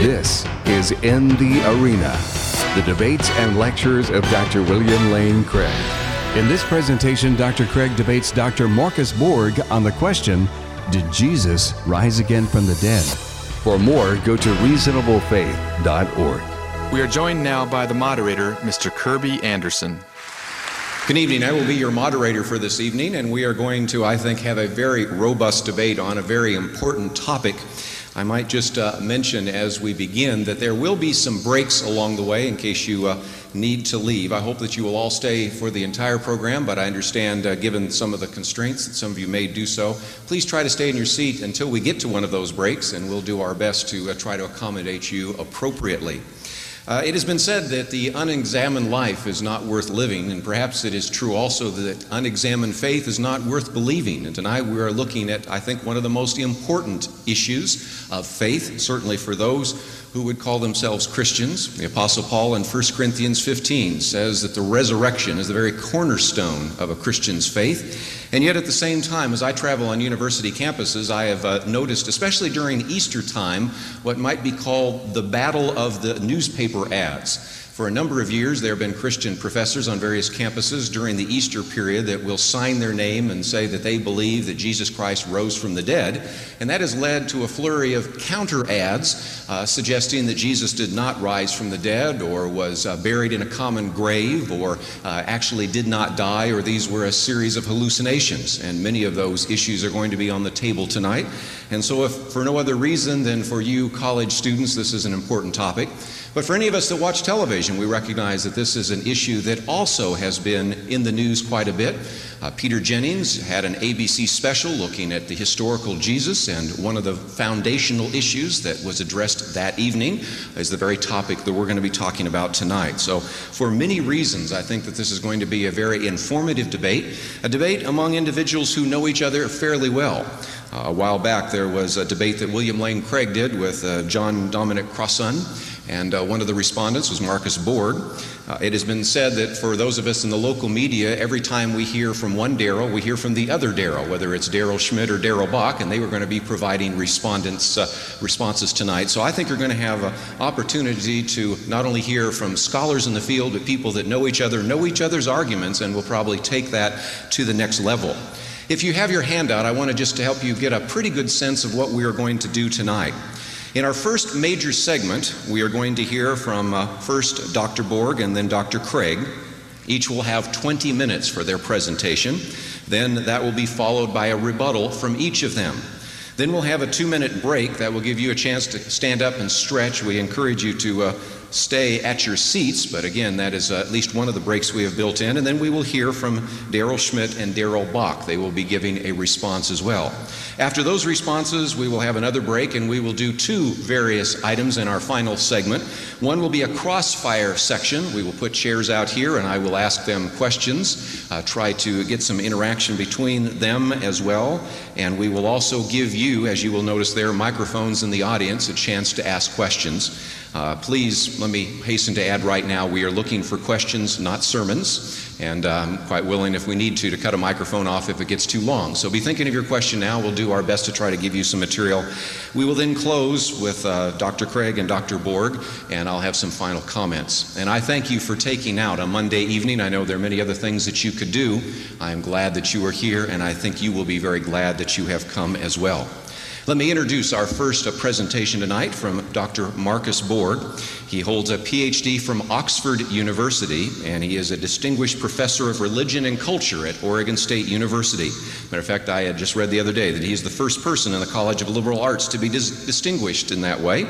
This is In the Arena, the debates and lectures of Dr. William Lane Craig. In this presentation, Dr. Craig debates Dr. Marcus Borg on the question Did Jesus rise again from the dead? For more, go to reasonablefaith.org. We are joined now by the moderator, Mr. Kerby Anderson. Good evening. I will be your moderator for this evening, and we are going to, I think, have a very robust debate on a very important topic. I might just uh, mention as we begin that there will be some breaks along the way in case you uh, need to leave. I hope that you will all stay for the entire program, but I understand, uh, given some of the constraints, that some of you may do so. Please try to stay in your seat until we get to one of those breaks, and we'll do our best to uh, try to accommodate you appropriately. Uh, it has been said that the unexamined life is not worth living, and perhaps it is true also that unexamined faith is not worth believing. And tonight we are looking at, I think, one of the most important issues of faith, certainly for those who would call themselves Christians. The Apostle Paul in 1 Corinthians 15 says that the resurrection is the very cornerstone of a Christian's faith. And yet, at the same time, as I travel on university campuses, I have uh, noticed, especially during Easter time, what might be called the battle of the newspaper ads. For a number of years, there have been Christian professors on various campuses during the Easter period that will sign their name and say that they believe that Jesus Christ rose from the dead. And that has led to a flurry of counter ads uh, suggesting that Jesus did not rise from the dead or was uh, buried in a common grave or uh, actually did not die or these were a series of hallucinations. And many of those issues are going to be on the table tonight. And so, if for no other reason than for you college students, this is an important topic. But for any of us that watch television, we recognize that this is an issue that also has been in the news quite a bit. Uh, Peter Jennings had an ABC special looking at the historical Jesus, and one of the foundational issues that was addressed that evening is the very topic that we're going to be talking about tonight. So, for many reasons, I think that this is going to be a very informative debate, a debate among individuals who know each other fairly well. Uh, a while back, there was a debate that William Lane Craig did with uh, John Dominic Crossan and uh, one of the respondents was Marcus Borg. Uh, it has been said that for those of us in the local media, every time we hear from one Daryl, we hear from the other Daryl, whether it's Daryl Schmidt or Darrell Bock, and they were going to be providing respondents uh, responses tonight. So I think you're going to have an opportunity to not only hear from scholars in the field, but people that know each other, know each other's arguments, and will probably take that to the next level. If you have your handout, I want to just to help you get a pretty good sense of what we are going to do tonight. In our first major segment, we are going to hear from uh, first Dr. Borg and then Dr. Craig. Each will have 20 minutes for their presentation. Then that will be followed by a rebuttal from each of them. Then we'll have a two minute break that will give you a chance to stand up and stretch. We encourage you to uh, stay at your seats, but again, that is uh, at least one of the breaks we have built in. And then we will hear from Daryl Schmidt and Darrell Bock. They will be giving a response as well. After those responses, we will have another break and we will do two various items in our final segment. One will be a crossfire section. We will put chairs out here and I will ask them questions, uh, try to get some interaction between them as well. And we will also give you, as you will notice there, microphones in the audience, a chance to ask questions. Uh, please let me hasten to add right now we are looking for questions, not sermons. And I'm quite willing, if we need to, to cut a microphone off if it gets too long. So be thinking of your question now. We'll do our best to try to give you some material. We will then close with uh, Dr. Craig and Dr. Borg, and I'll have some final comments. And I thank you for taking out a Monday evening. I know there are many other things that you could do. I am glad that you are here, and I think you will be very glad that you have come as well. Let me introduce our first presentation tonight from Dr. Marcus Borg. He holds a PhD from Oxford University, and he is a distinguished professor of religion and culture at Oregon State University. Matter of fact, I had just read the other day that he is the first person in the College of Liberal Arts to be dis- distinguished in that way.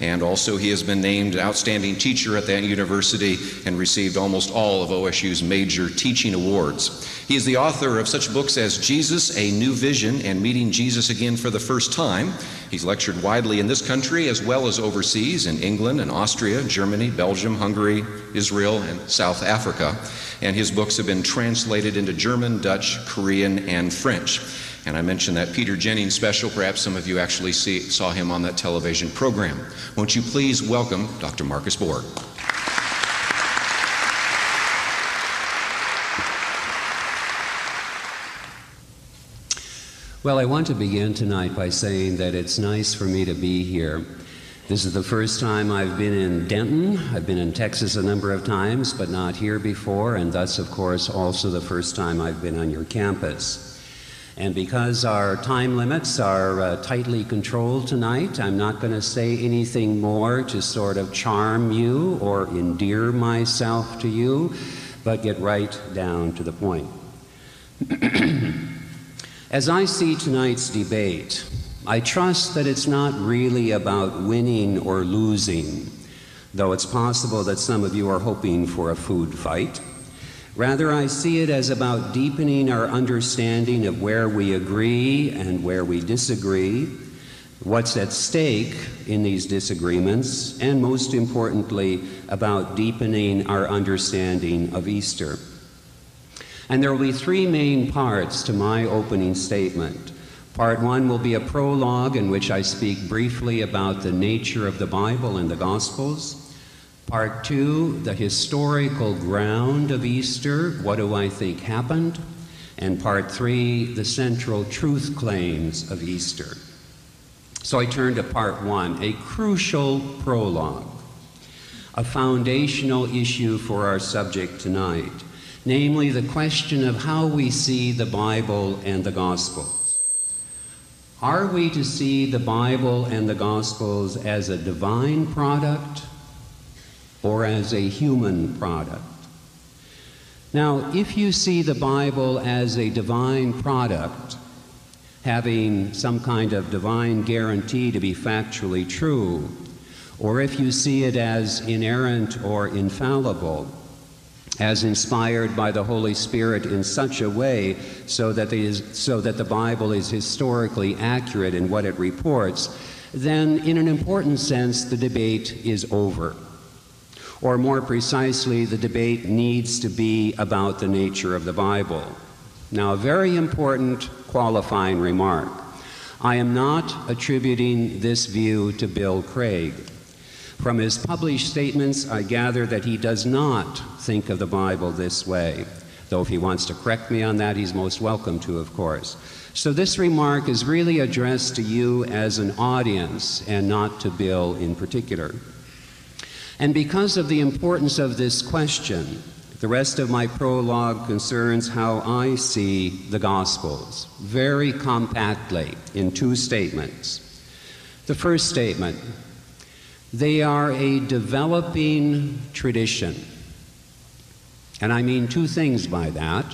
And also, he has been named outstanding teacher at that university and received almost all of OSU's major teaching awards. He is the author of such books as Jesus, A New Vision, and Meeting Jesus Again for the First Time. He's lectured widely in this country as well as overseas in England and Austria, Germany, Belgium, Hungary, Israel, and South Africa. And his books have been translated into German, Dutch, Korean, and French. And I mentioned that Peter Jennings special. Perhaps some of you actually see, saw him on that television program. Won't you please welcome Dr. Marcus Borg? Well, I want to begin tonight by saying that it's nice for me to be here. This is the first time I've been in Denton. I've been in Texas a number of times, but not here before, and thus, of course, also the first time I've been on your campus. And because our time limits are uh, tightly controlled tonight, I'm not going to say anything more to sort of charm you or endear myself to you, but get right down to the point. As I see tonight's debate, I trust that it's not really about winning or losing, though it's possible that some of you are hoping for a food fight. Rather, I see it as about deepening our understanding of where we agree and where we disagree, what's at stake in these disagreements, and most importantly, about deepening our understanding of Easter. And there will be three main parts to my opening statement. Part one will be a prologue in which I speak briefly about the nature of the Bible and the Gospels. Part two, the historical ground of Easter. What do I think happened? And part three, the central truth claims of Easter. So I turn to part one, a crucial prologue, a foundational issue for our subject tonight, namely the question of how we see the Bible and the Gospels. Are we to see the Bible and the Gospels as a divine product or as a human product? Now, if you see the Bible as a divine product, having some kind of divine guarantee to be factually true, or if you see it as inerrant or infallible, as inspired by the Holy Spirit in such a way so that, so that the Bible is historically accurate in what it reports, then in an important sense, the debate is over. Or more precisely, the debate needs to be about the nature of the Bible. Now, a very important qualifying remark. I am not attributing this view to Bill Craig. From his published statements, I gather that he does not think of the Bible this way, though if he wants to correct me on that, he's most welcome to, of course. So this remark is really addressed to you as an audience and not to Bill in particular. And because of the importance of this question, the rest of my prologue concerns how I see the Gospels, very compactly in two statements. The first statement they are a developing tradition. And I mean two things by that.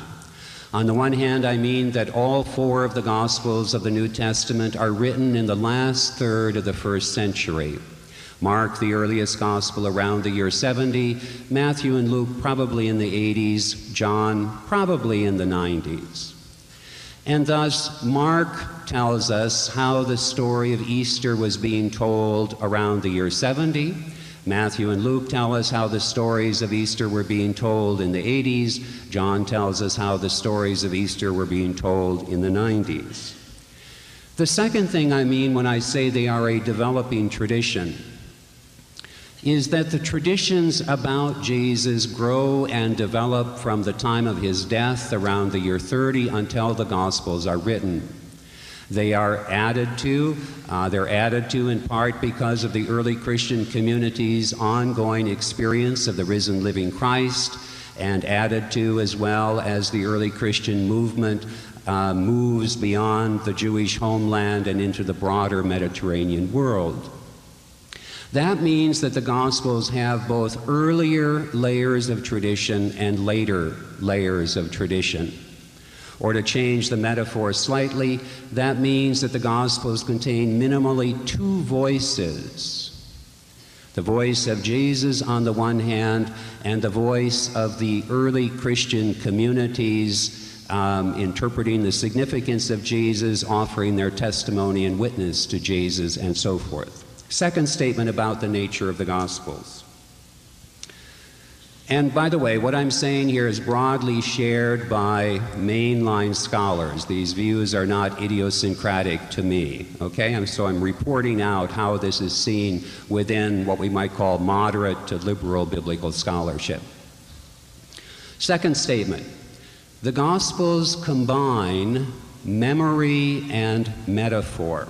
On the one hand, I mean that all four of the Gospels of the New Testament are written in the last third of the first century. Mark, the earliest Gospel, around the year 70, Matthew and Luke, probably in the 80s, John, probably in the 90s. And thus, Mark tells us how the story of Easter was being told around the year 70. Matthew and Luke tell us how the stories of Easter were being told in the 80s. John tells us how the stories of Easter were being told in the 90s. The second thing I mean when I say they are a developing tradition is that the traditions about Jesus grow and develop from the time of his death around the year 30 until the Gospels are written. They are added to. Uh, they're added to in part because of the early Christian community's ongoing experience of the risen living Christ, and added to as well as the early Christian movement uh, moves beyond the Jewish homeland and into the broader Mediterranean world. That means that the Gospels have both earlier layers of tradition and later layers of tradition. Or to change the metaphor slightly, that means that the Gospels contain minimally two voices the voice of Jesus on the one hand, and the voice of the early Christian communities um, interpreting the significance of Jesus, offering their testimony and witness to Jesus, and so forth. Second statement about the nature of the Gospels. And by the way, what I'm saying here is broadly shared by mainline scholars. These views are not idiosyncratic to me, okay? And so I'm reporting out how this is seen within what we might call moderate to liberal biblical scholarship. Second statement the Gospels combine memory and metaphor.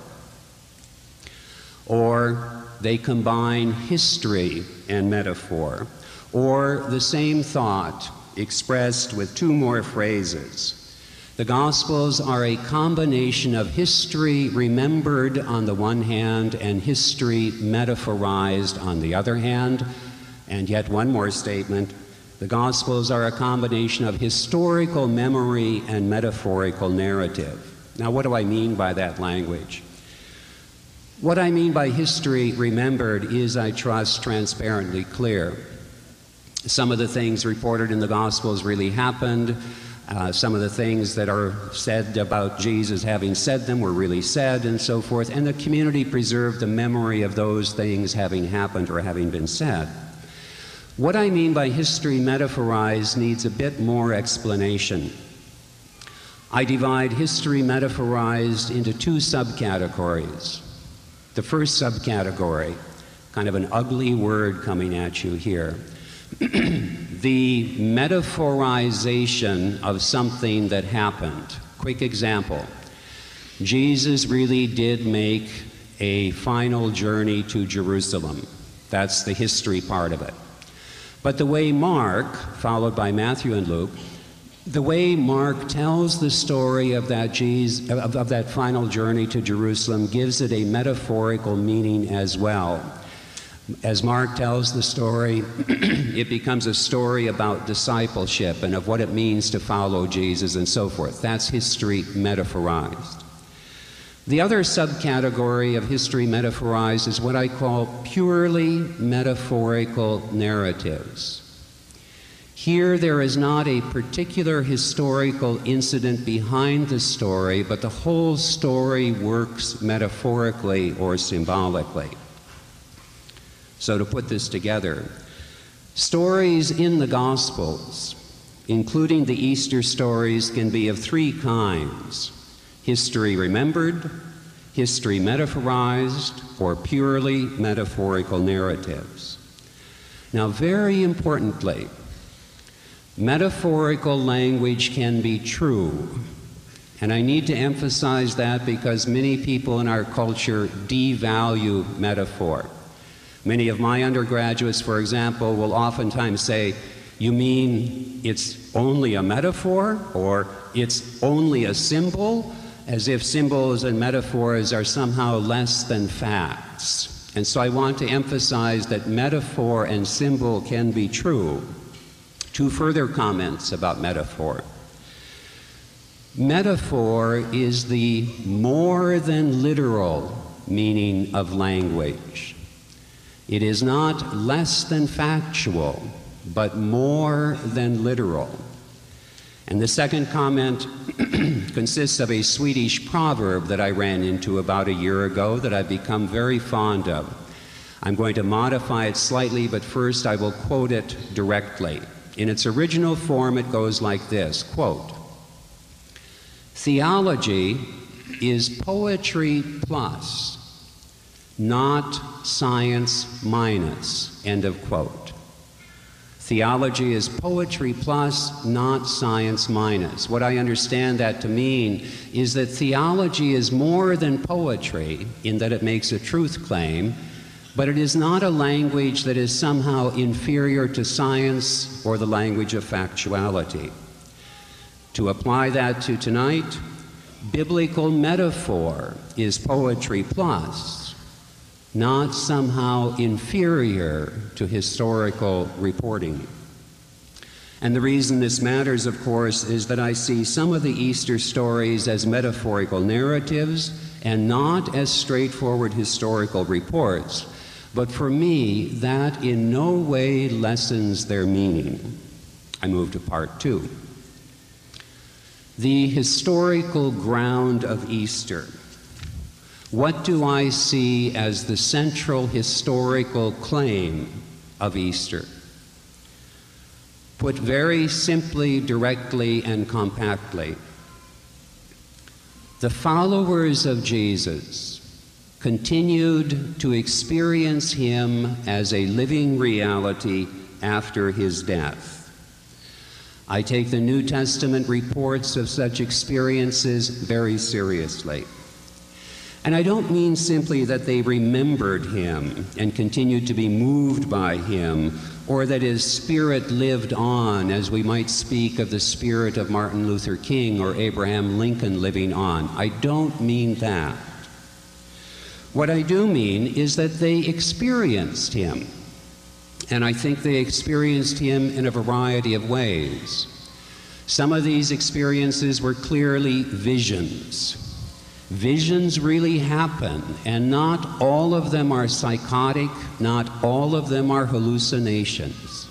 Or, they combine history and metaphor, or the same thought expressed with two more phrases. The Gospels are a combination of history remembered on the one hand and history metaphorized on the other hand. And yet, one more statement the Gospels are a combination of historical memory and metaphorical narrative. Now, what do I mean by that language? What I mean by history remembered is, I trust, transparently clear. Some of the things reported in the Gospels really happened. Uh, some of the things that are said about Jesus having said them were really said, and so forth. And the community preserved the memory of those things having happened or having been said. What I mean by history metaphorized needs a bit more explanation. I divide history metaphorized into two subcategories. The first subcategory, kind of an ugly word coming at you here, the metaphorization of something that happened. Quick example Jesus really did make a final journey to Jerusalem. That's the history part of it. But the way Mark, followed by Matthew and Luke, the way Mark tells the story of that, Jesus, of, of that final journey to Jerusalem gives it a metaphorical meaning as well. As Mark tells the story, it becomes a story about discipleship and of what it means to follow Jesus and so forth. That's history metaphorized. The other subcategory of history metaphorized is what I call purely metaphorical narratives. Here, there is not a particular historical incident behind the story, but the whole story works metaphorically or symbolically. So, to put this together, stories in the Gospels, including the Easter stories, can be of three kinds history remembered, history metaphorized, or purely metaphorical narratives. Now, very importantly, Metaphorical language can be true. And I need to emphasize that because many people in our culture devalue metaphor. Many of my undergraduates, for example, will oftentimes say, You mean it's only a metaphor? Or it's only a symbol? As if symbols and metaphors are somehow less than facts. And so I want to emphasize that metaphor and symbol can be true. Two further comments about metaphor. Metaphor is the more than literal meaning of language. It is not less than factual, but more than literal. And the second comment consists of a Swedish proverb that I ran into about a year ago that I've become very fond of. I'm going to modify it slightly, but first I will quote it directly. In its original form, it goes like this quote, Theology is poetry plus, not science minus. End of quote. Theology is poetry plus, not science minus. What I understand that to mean is that theology is more than poetry in that it makes a truth claim but it is not a language that is somehow inferior to science or the language of factuality. To apply that to tonight, biblical metaphor is poetry plus, not somehow inferior to historical reporting. And the reason this matters, of course, is that I see some of the Easter stories as metaphorical narratives and not as straightforward historical reports. But for me, that in no way lessens their meaning. I move to part two. The historical ground of Easter. What do I see as the central historical claim of Easter? Put very simply, directly, and compactly, the followers of Jesus continued to experience him as a living reality after his death. I take the New Testament reports of such experiences very seriously. And I don't mean simply that they remembered him and continued to be moved by him, or that his spirit lived on, as we might speak of the spirit of Martin Luther King or Abraham Lincoln living on. I don't mean that. What I do mean is that they experienced him. And I think they experienced him in a variety of ways. Some of these experiences were clearly visions. Visions really happen, and not all of them are psychotic, not all of them are hallucinations.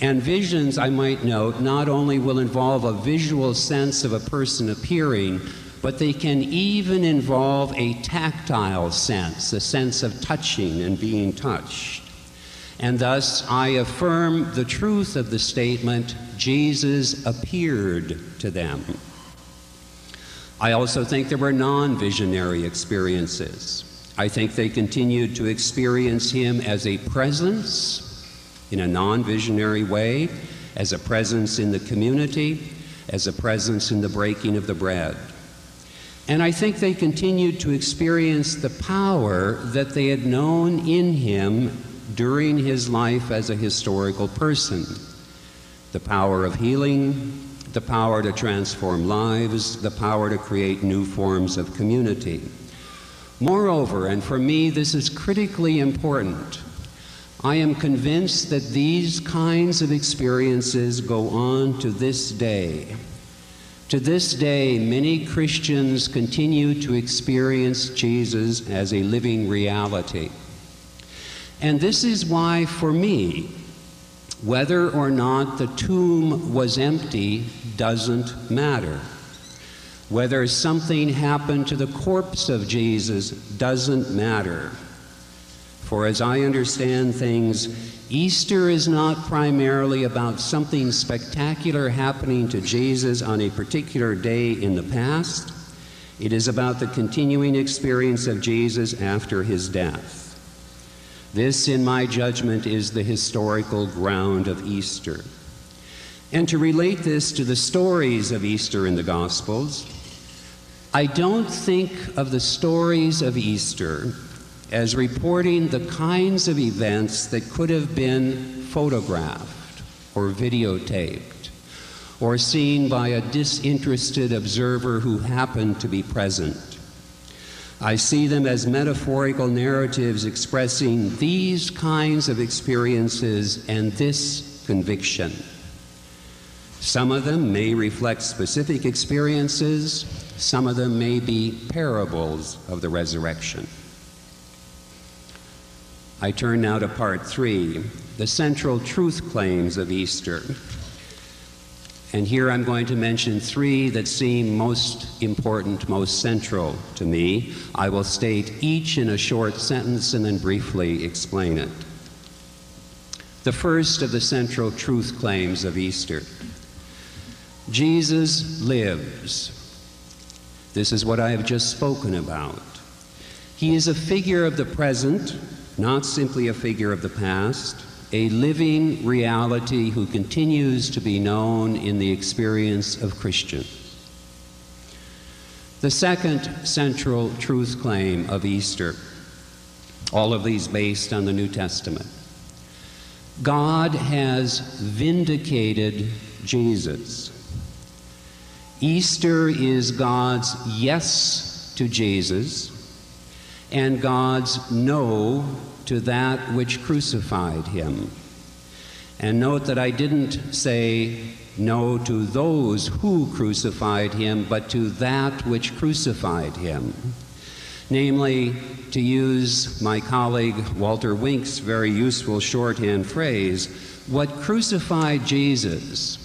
And visions, I might note, not only will involve a visual sense of a person appearing, but they can even involve a tactile sense, a sense of touching and being touched. And thus, I affirm the truth of the statement Jesus appeared to them. I also think there were non visionary experiences. I think they continued to experience him as a presence in a non visionary way, as a presence in the community, as a presence in the breaking of the bread. And I think they continued to experience the power that they had known in him during his life as a historical person the power of healing, the power to transform lives, the power to create new forms of community. Moreover, and for me this is critically important, I am convinced that these kinds of experiences go on to this day. To this day, many Christians continue to experience Jesus as a living reality. And this is why, for me, whether or not the tomb was empty doesn't matter. Whether something happened to the corpse of Jesus doesn't matter. For as I understand things, Easter is not primarily about something spectacular happening to Jesus on a particular day in the past. It is about the continuing experience of Jesus after his death. This, in my judgment, is the historical ground of Easter. And to relate this to the stories of Easter in the Gospels, I don't think of the stories of Easter as reporting the kinds of events that could have been photographed or videotaped or seen by a disinterested observer who happened to be present. I see them as metaphorical narratives expressing these kinds of experiences and this conviction. Some of them may reflect specific experiences, some of them may be parables of the resurrection. I turn now to part three the central truth claims of Easter. And here I'm going to mention three that seem most important, most central to me. I will state each in a short sentence and then briefly explain it. The first of the central truth claims of Easter Jesus lives. This is what I have just spoken about. He is a figure of the present not simply a figure of the past, a living reality who continues to be known in the experience of Christians. The second central truth claim of Easter, all of these based on the New Testament. God has vindicated Jesus. Easter is God's yes to Jesus and God's no to that which crucified him. And note that I didn't say no to those who crucified him, but to that which crucified him. Namely, to use my colleague Walter Wink's very useful shorthand phrase, what crucified Jesus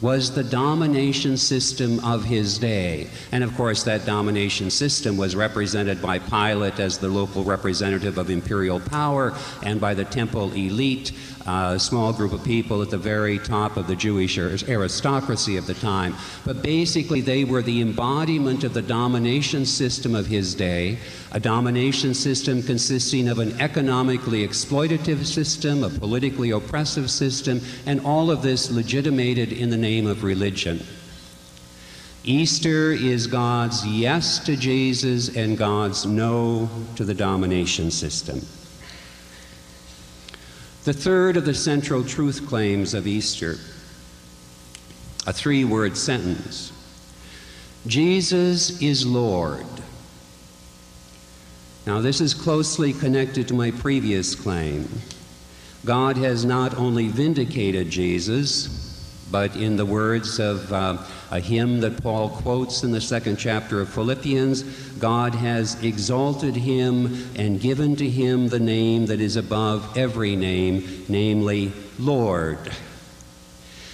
was the domination system of his day. And of course, that domination system was represented by Pilate as the local representative of imperial power and by the temple elite a small group of people at the very top of the Jewish aristocracy of the time. But basically, they were the embodiment of the domination system of his day, a domination system consisting of an economically exploitative system, a politically oppressive system, and all of this legitimated in the name of religion. Easter is God's yes to Jesus and God's no to the domination system. The third of the central truth claims of Easter, a three word sentence Jesus is Lord. Now, this is closely connected to my previous claim. God has not only vindicated Jesus, but in the words of uh, a hymn that Paul quotes in the second chapter of Philippians, God has exalted him and given to him the name that is above every name, namely Lord.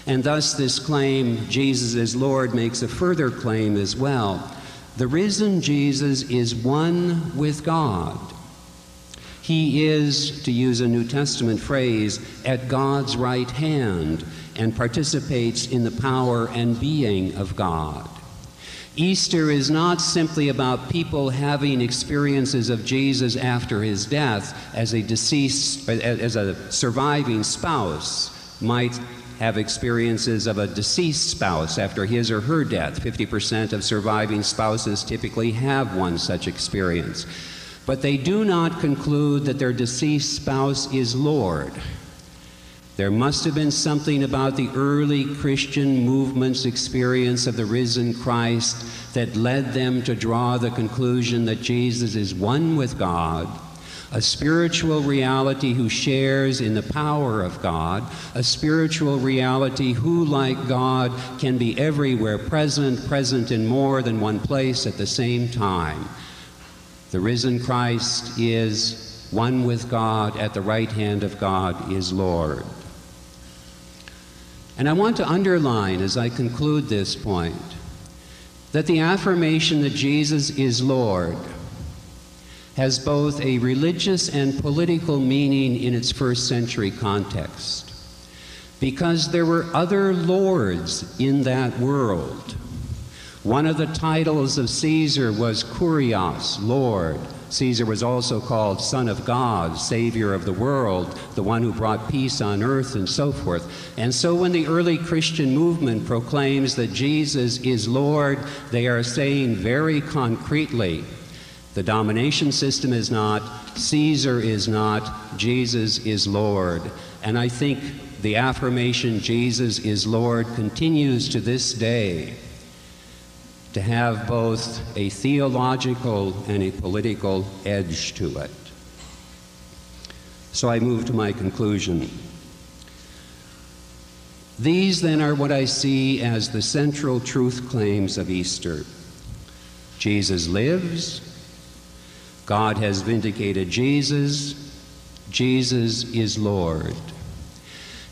And thus, this claim, Jesus is Lord, makes a further claim as well. The risen Jesus is one with God. He is, to use a New Testament phrase, at God's right hand and participates in the power and being of God. Easter is not simply about people having experiences of Jesus after his death as a deceased, as a surviving spouse might have experiences of a deceased spouse after his or her death. 50% of surviving spouses typically have one such experience. But they do not conclude that their deceased spouse is Lord. There must have been something about the early Christian movement's experience of the risen Christ that led them to draw the conclusion that Jesus is one with God, a spiritual reality who shares in the power of God, a spiritual reality who, like God, can be everywhere present, present in more than one place at the same time. The risen Christ is one with God, at the right hand of God is Lord. And I want to underline as I conclude this point that the affirmation that Jesus is Lord has both a religious and political meaning in its first century context. Because there were other lords in that world. One of the titles of Caesar was Kurios, Lord. Caesar was also called Son of God, Savior of the world, the one who brought peace on earth, and so forth. And so when the early Christian movement proclaims that Jesus is Lord, they are saying very concretely the domination system is not, Caesar is not, Jesus is Lord. And I think the affirmation Jesus is Lord continues to this day to have both a theological and a political edge to it. So I move to my conclusion. These then are what I see as the central truth claims of Easter Jesus lives, God has vindicated Jesus, Jesus is Lord.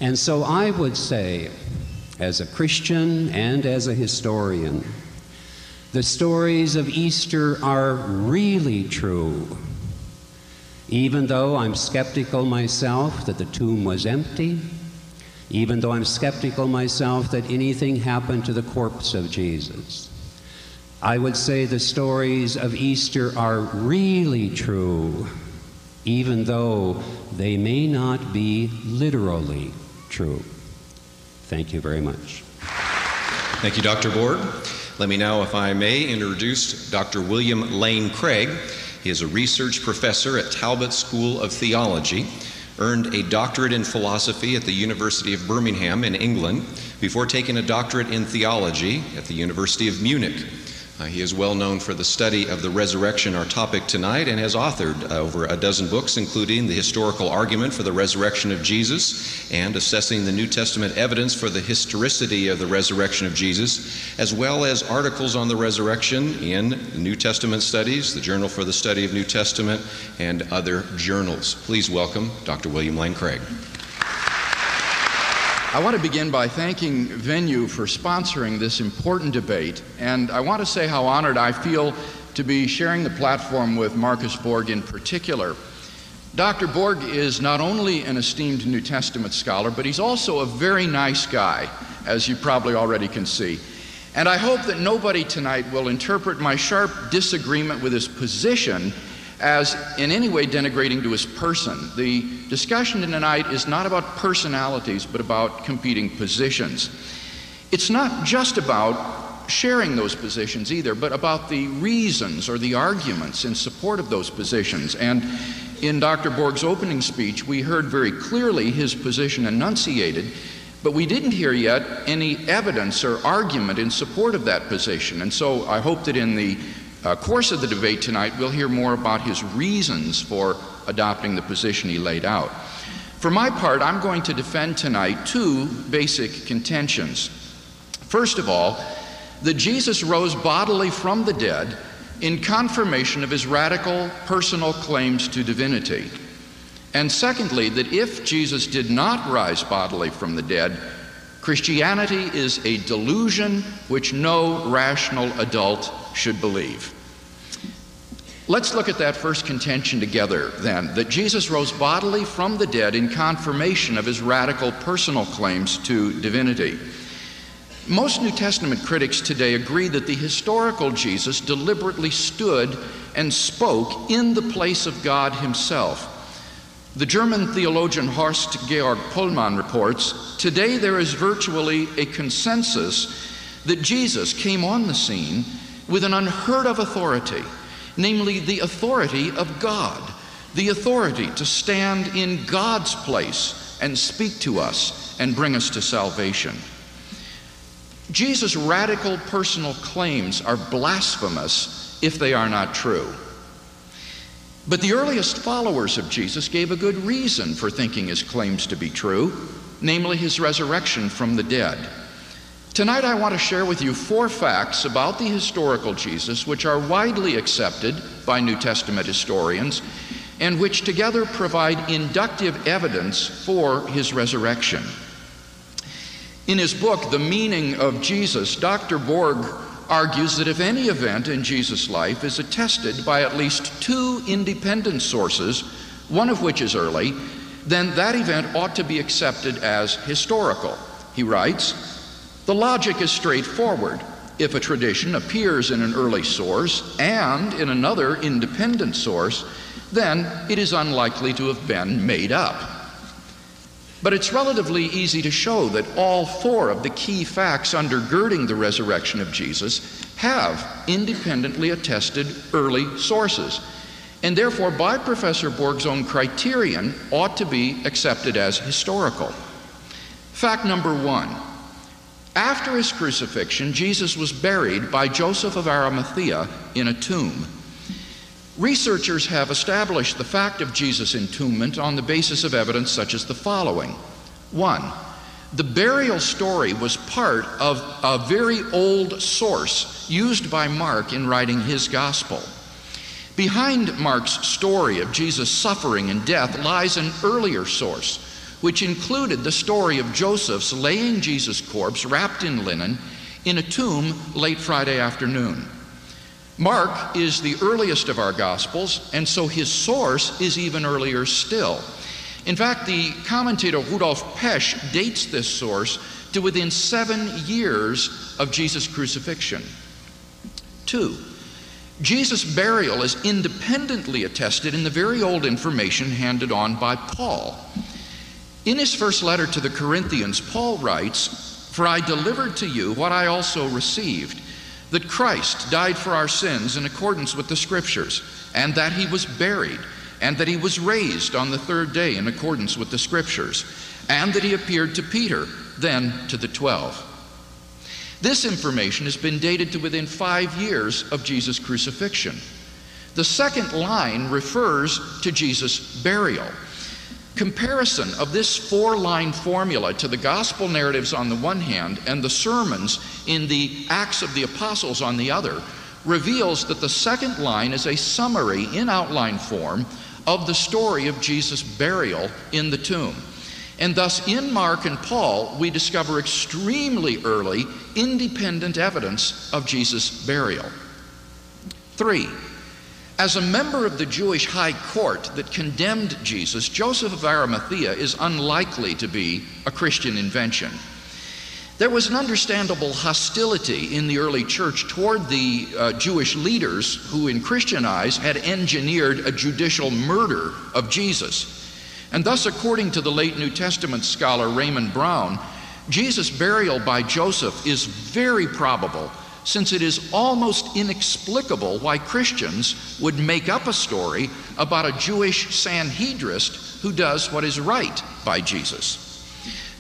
And so I would say, as a Christian and as a historian, the stories of Easter are really true. Even though I'm skeptical myself that the tomb was empty, even though I'm skeptical myself that anything happened to the corpse of Jesus, I would say the stories of Easter are really true, even though they may not be literally true. Thank you very much. Thank you, Dr. Borg. Let me now, if I may, introduce Dr. William Lane Craig. He is a research professor at Talbot School of Theology, earned a doctorate in philosophy at the University of Birmingham in England before taking a doctorate in theology at the University of Munich. Uh, he is well known for the study of the resurrection, our topic tonight, and has authored uh, over a dozen books, including The Historical Argument for the Resurrection of Jesus and Assessing the New Testament Evidence for the Historicity of the Resurrection of Jesus, as well as articles on the resurrection in New Testament Studies, the Journal for the Study of New Testament, and other journals. Please welcome Dr. William Lane Craig. I want to begin by thanking Venue for sponsoring this important debate, and I want to say how honored I feel to be sharing the platform with Marcus Borg in particular. Dr. Borg is not only an esteemed New Testament scholar, but he's also a very nice guy, as you probably already can see. And I hope that nobody tonight will interpret my sharp disagreement with his position as in any way denigrating to his person. The discussion tonight is not about personalities, but about competing positions. It's not just about sharing those positions either, but about the reasons or the arguments in support of those positions. And in Dr. Borg's opening speech, we heard very clearly his position enunciated, but we didn't hear yet any evidence or argument in support of that position. And so I hope that in the uh, course of the debate tonight, we'll hear more about his reasons for adopting the position he laid out. For my part, I'm going to defend tonight two basic contentions. First of all, that Jesus rose bodily from the dead in confirmation of his radical personal claims to divinity. And secondly, that if Jesus did not rise bodily from the dead, Christianity is a delusion which no rational adult should believe. Let's look at that first contention together then that Jesus rose bodily from the dead in confirmation of his radical personal claims to divinity. Most New Testament critics today agree that the historical Jesus deliberately stood and spoke in the place of God Himself. The German theologian Horst Georg Pöhlmann reports Today there is virtually a consensus that Jesus came on the scene with an unheard of authority, namely the authority of God, the authority to stand in God's place and speak to us and bring us to salvation. Jesus' radical personal claims are blasphemous if they are not true. But the earliest followers of Jesus gave a good reason for thinking his claims to be true, namely his resurrection from the dead. Tonight, I want to share with you four facts about the historical Jesus which are widely accepted by New Testament historians and which together provide inductive evidence for his resurrection. In his book, The Meaning of Jesus, Dr. Borg argues that if any event in Jesus' life is attested by at least two independent sources, one of which is early, then that event ought to be accepted as historical. He writes, The logic is straightforward. If a tradition appears in an early source and in another independent source, then it is unlikely to have been made up. But it's relatively easy to show that all four of the key facts undergirding the resurrection of Jesus have independently attested early sources, and therefore, by Professor Borg's own criterion, ought to be accepted as historical. Fact number one after his crucifixion, Jesus was buried by Joseph of Arimathea in a tomb. Researchers have established the fact of Jesus' entombment on the basis of evidence such as the following. One, the burial story was part of a very old source used by Mark in writing his gospel. Behind Mark's story of Jesus' suffering and death lies an earlier source, which included the story of Joseph's laying Jesus' corpse wrapped in linen in a tomb late Friday afternoon. Mark is the earliest of our Gospels, and so his source is even earlier still. In fact, the commentator Rudolf Pesch dates this source to within seven years of Jesus' crucifixion. Two, Jesus' burial is independently attested in the very old information handed on by Paul. In his first letter to the Corinthians, Paul writes, For I delivered to you what I also received that Christ died for our sins in accordance with the Scriptures, and that he was buried, and that he was raised on the third day in accordance with the Scriptures, and that he appeared to Peter, then to the twelve. This information has been dated to within five years of Jesus' crucifixion. The second line refers to Jesus' burial comparison of this four line formula to the gospel narratives on the one hand and the sermons in the Acts of the Apostles on the other reveals that the second line is a summary in outline form of the story of Jesus' burial in the tomb. And thus, in Mark and Paul, we discover extremely early, independent evidence of Jesus' burial. Three, as a member of the Jewish high court that condemned Jesus, Joseph of Arimathea is unlikely to be a Christian invention. There was an understandable hostility in the early church toward the uh, Jewish leaders who, in Christian eyes, had engineered a judicial murder of Jesus. And thus, according to the late New Testament scholar Raymond Brown, Jesus' burial by Joseph is very probable since it is almost inexplicable why Christians would make up a story about a Jewish Sanhedrist who does what is right by Jesus.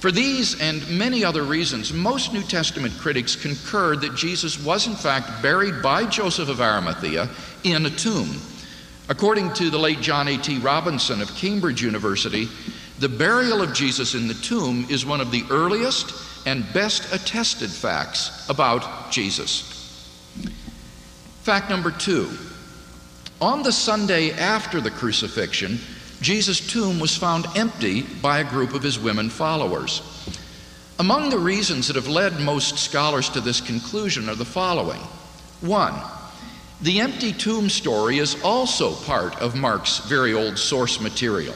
For these and many other reasons, most New Testament critics concurred that Jesus was in fact buried by Joseph of Arimathea in a tomb. According to the late John A.T. Robinson of Cambridge University, the burial of Jesus in the tomb is one of the earliest and best attested facts about Jesus. Fact number two on the Sunday after the crucifixion, Jesus' tomb was found empty by a group of his women followers. Among the reasons that have led most scholars to this conclusion are the following. One, the empty tomb story is also part of Mark's very old source material.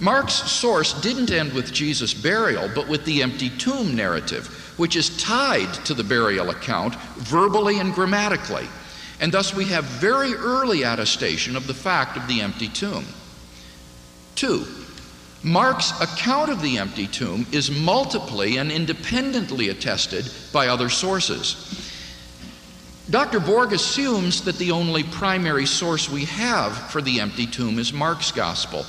Mark's source didn't end with Jesus' burial, but with the empty tomb narrative, which is tied to the burial account verbally and grammatically. And thus we have very early attestation of the fact of the empty tomb. Two, Mark's account of the empty tomb is multiply and independently attested by other sources. Dr. Borg assumes that the only primary source we have for the empty tomb is Mark's gospel,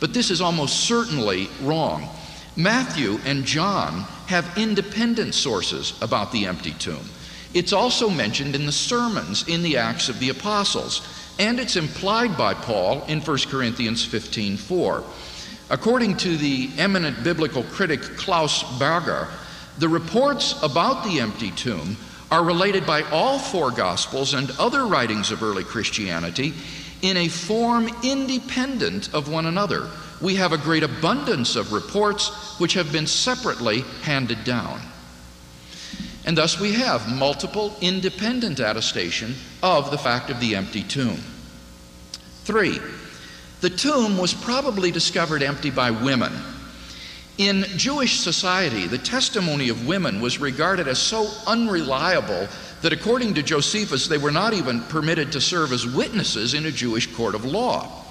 but this is almost certainly wrong. Matthew and John have independent sources about the empty tomb. It's also mentioned in the sermons in the Acts of the Apostles, and it's implied by Paul in 1 Corinthians 15:4. According to the eminent biblical critic Klaus Berger, the reports about the empty tomb are related by all four Gospels and other writings of early Christianity in a form independent of one another. We have a great abundance of reports which have been separately handed down. And thus we have multiple independent attestation of the fact of the empty tomb. Three, the tomb was probably discovered empty by women in Jewish society, the testimony of women was regarded as so unreliable that according to Josephus, they were not even permitted to serve as witnesses in a Jewish court of law.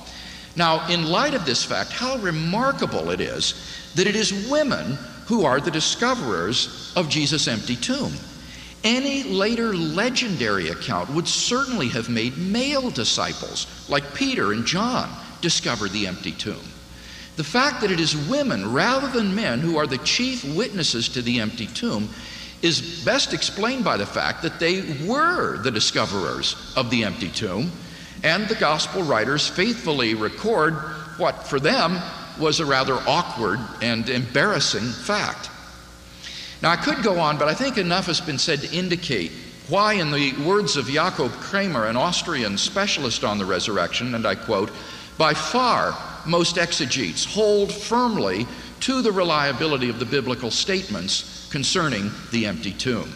Now, in light of this fact, how remarkable it is that it is women who are the discoverers of Jesus' empty tomb. Any later legendary account would certainly have made male disciples, like Peter and John, discover the empty tomb. The fact that it is women rather than men who are the chief witnesses to the empty tomb is best explained by the fact that they were the discoverers of the empty tomb, and the gospel writers faithfully record what for them was a rather awkward and embarrassing fact. Now, I could go on, but I think enough has been said to indicate why, in the words of Jakob Kremer, an Austrian specialist on the resurrection, and I quote, by far most exegetes hold firmly to the reliability of the biblical statements concerning the empty tomb.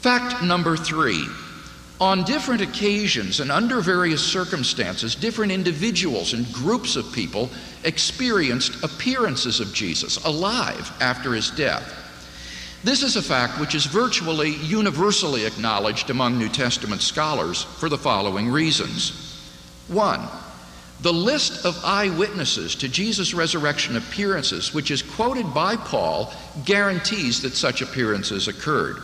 Fact number three on different occasions and under various circumstances, different individuals and groups of people experienced appearances of Jesus alive after his death. This is a fact which is virtually universally acknowledged among New Testament scholars for the following reasons. One, the list of eyewitnesses to Jesus' resurrection appearances, which is quoted by Paul, guarantees that such appearances occurred.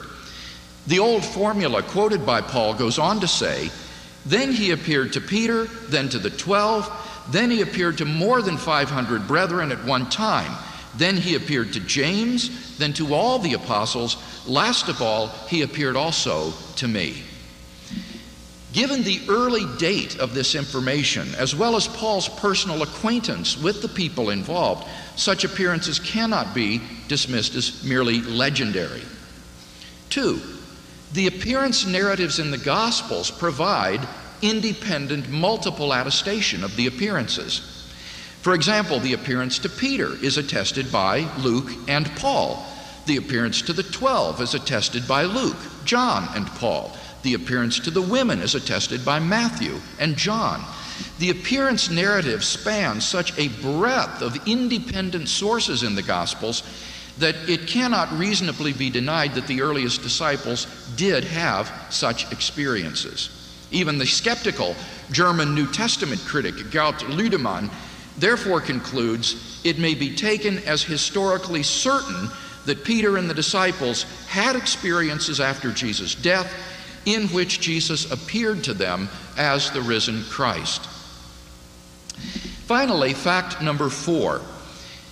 The old formula quoted by Paul goes on to say, Then he appeared to Peter, then to the twelve, then he appeared to more than 500 brethren at one time. Then he appeared to James, then to all the apostles. Last of all, he appeared also to me. Given the early date of this information, as well as Paul's personal acquaintance with the people involved, such appearances cannot be dismissed as merely legendary. Two, the appearance narratives in the Gospels provide independent, multiple attestation of the appearances. For example, the appearance to Peter is attested by Luke and Paul. The appearance to the twelve is attested by Luke, John, and Paul. The appearance to the women is attested by Matthew and John. The appearance narrative spans such a breadth of independent sources in the Gospels that it cannot reasonably be denied that the earliest disciples did have such experiences. Even the skeptical German New Testament critic Gerd Lüdemann therefore concludes it may be taken as historically certain that Peter and the disciples had experiences after Jesus' death in which Jesus appeared to them as the risen Christ. Finally, fact number four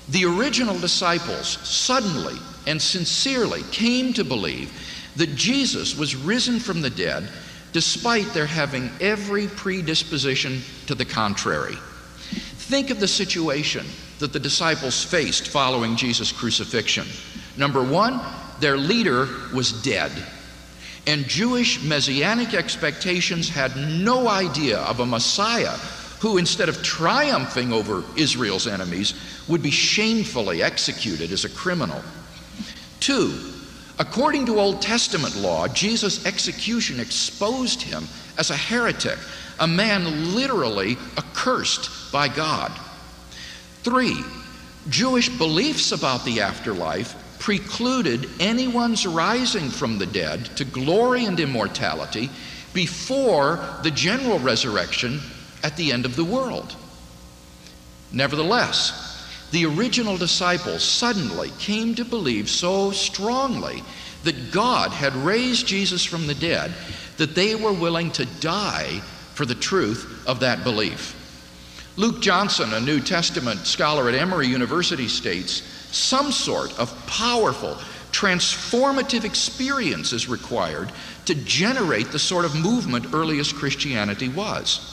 the original disciples suddenly and sincerely came to believe that Jesus was risen from the dead despite their having every predisposition to the contrary. Think of the situation that the disciples faced following Jesus' crucifixion. Number one, their leader was dead. And Jewish messianic expectations had no idea of a Messiah who, instead of triumphing over Israel's enemies, would be shamefully executed as a criminal. Two, according to Old Testament law, Jesus' execution exposed him as a heretic, a man literally accursed by God. Three, Jewish beliefs about the afterlife precluded anyone's rising from the dead to glory and immortality before the general resurrection at the end of the world. Nevertheless, the original disciples suddenly came to believe so strongly that God had raised Jesus from the dead that they were willing to die for the truth of that belief. Luke Johnson, a New Testament scholar at Emory University, states some sort of powerful, transformative experience is required to generate the sort of movement earliest Christianity was.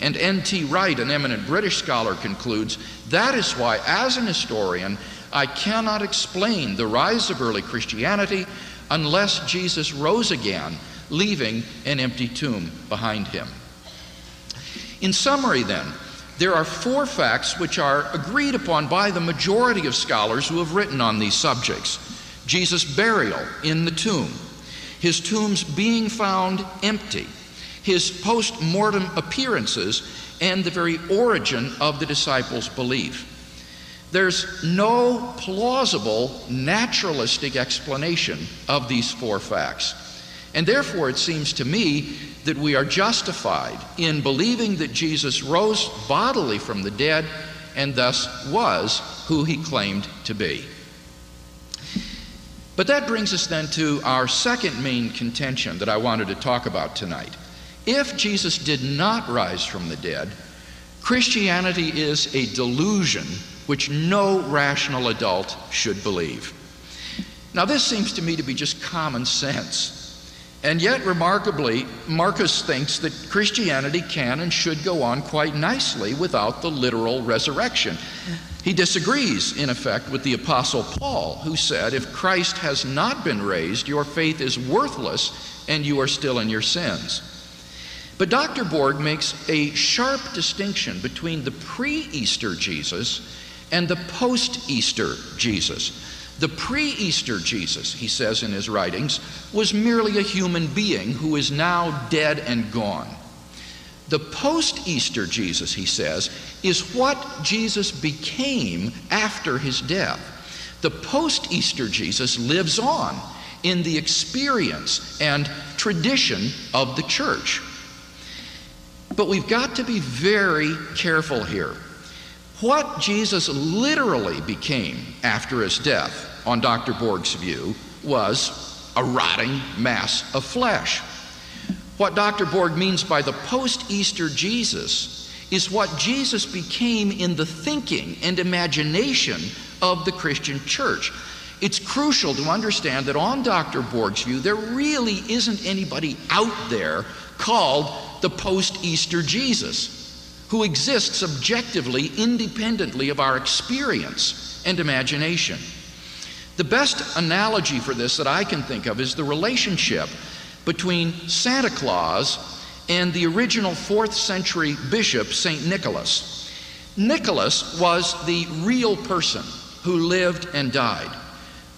And N.T. Wright, an eminent British scholar, concludes that is why, as an historian, I cannot explain the rise of early Christianity unless Jesus rose again, leaving an empty tomb behind him. In summary, then, there are four facts which are agreed upon by the majority of scholars who have written on these subjects Jesus' burial in the tomb, his tombs being found empty, his post mortem appearances, and the very origin of the disciples' belief. There's no plausible naturalistic explanation of these four facts. And therefore, it seems to me that we are justified in believing that Jesus rose bodily from the dead and thus was who he claimed to be. But that brings us then to our second main contention that I wanted to talk about tonight. If Jesus did not rise from the dead, Christianity is a delusion which no rational adult should believe. Now, this seems to me to be just common sense. And yet, remarkably, Marcus thinks that Christianity can and should go on quite nicely without the literal resurrection. He disagrees, in effect, with the Apostle Paul, who said, If Christ has not been raised, your faith is worthless and you are still in your sins. But Dr. Borg makes a sharp distinction between the pre Easter Jesus and the post Easter Jesus. The pre Easter Jesus, he says in his writings, was merely a human being who is now dead and gone. The post Easter Jesus, he says, is what Jesus became after his death. The post Easter Jesus lives on in the experience and tradition of the church. But we've got to be very careful here. What Jesus literally became after his death on Dr. Borg's view, was a rotting mass of flesh. What Dr. Borg means by the post Easter Jesus is what Jesus became in the thinking and imagination of the Christian church. It's crucial to understand that on Dr. Borg's view, there really isn't anybody out there called the post Easter Jesus who exists objectively independently of our experience and imagination. The best analogy for this that I can think of is the relationship between Santa Claus and the original fourth century bishop, St. Nicholas. Nicholas was the real person who lived and died.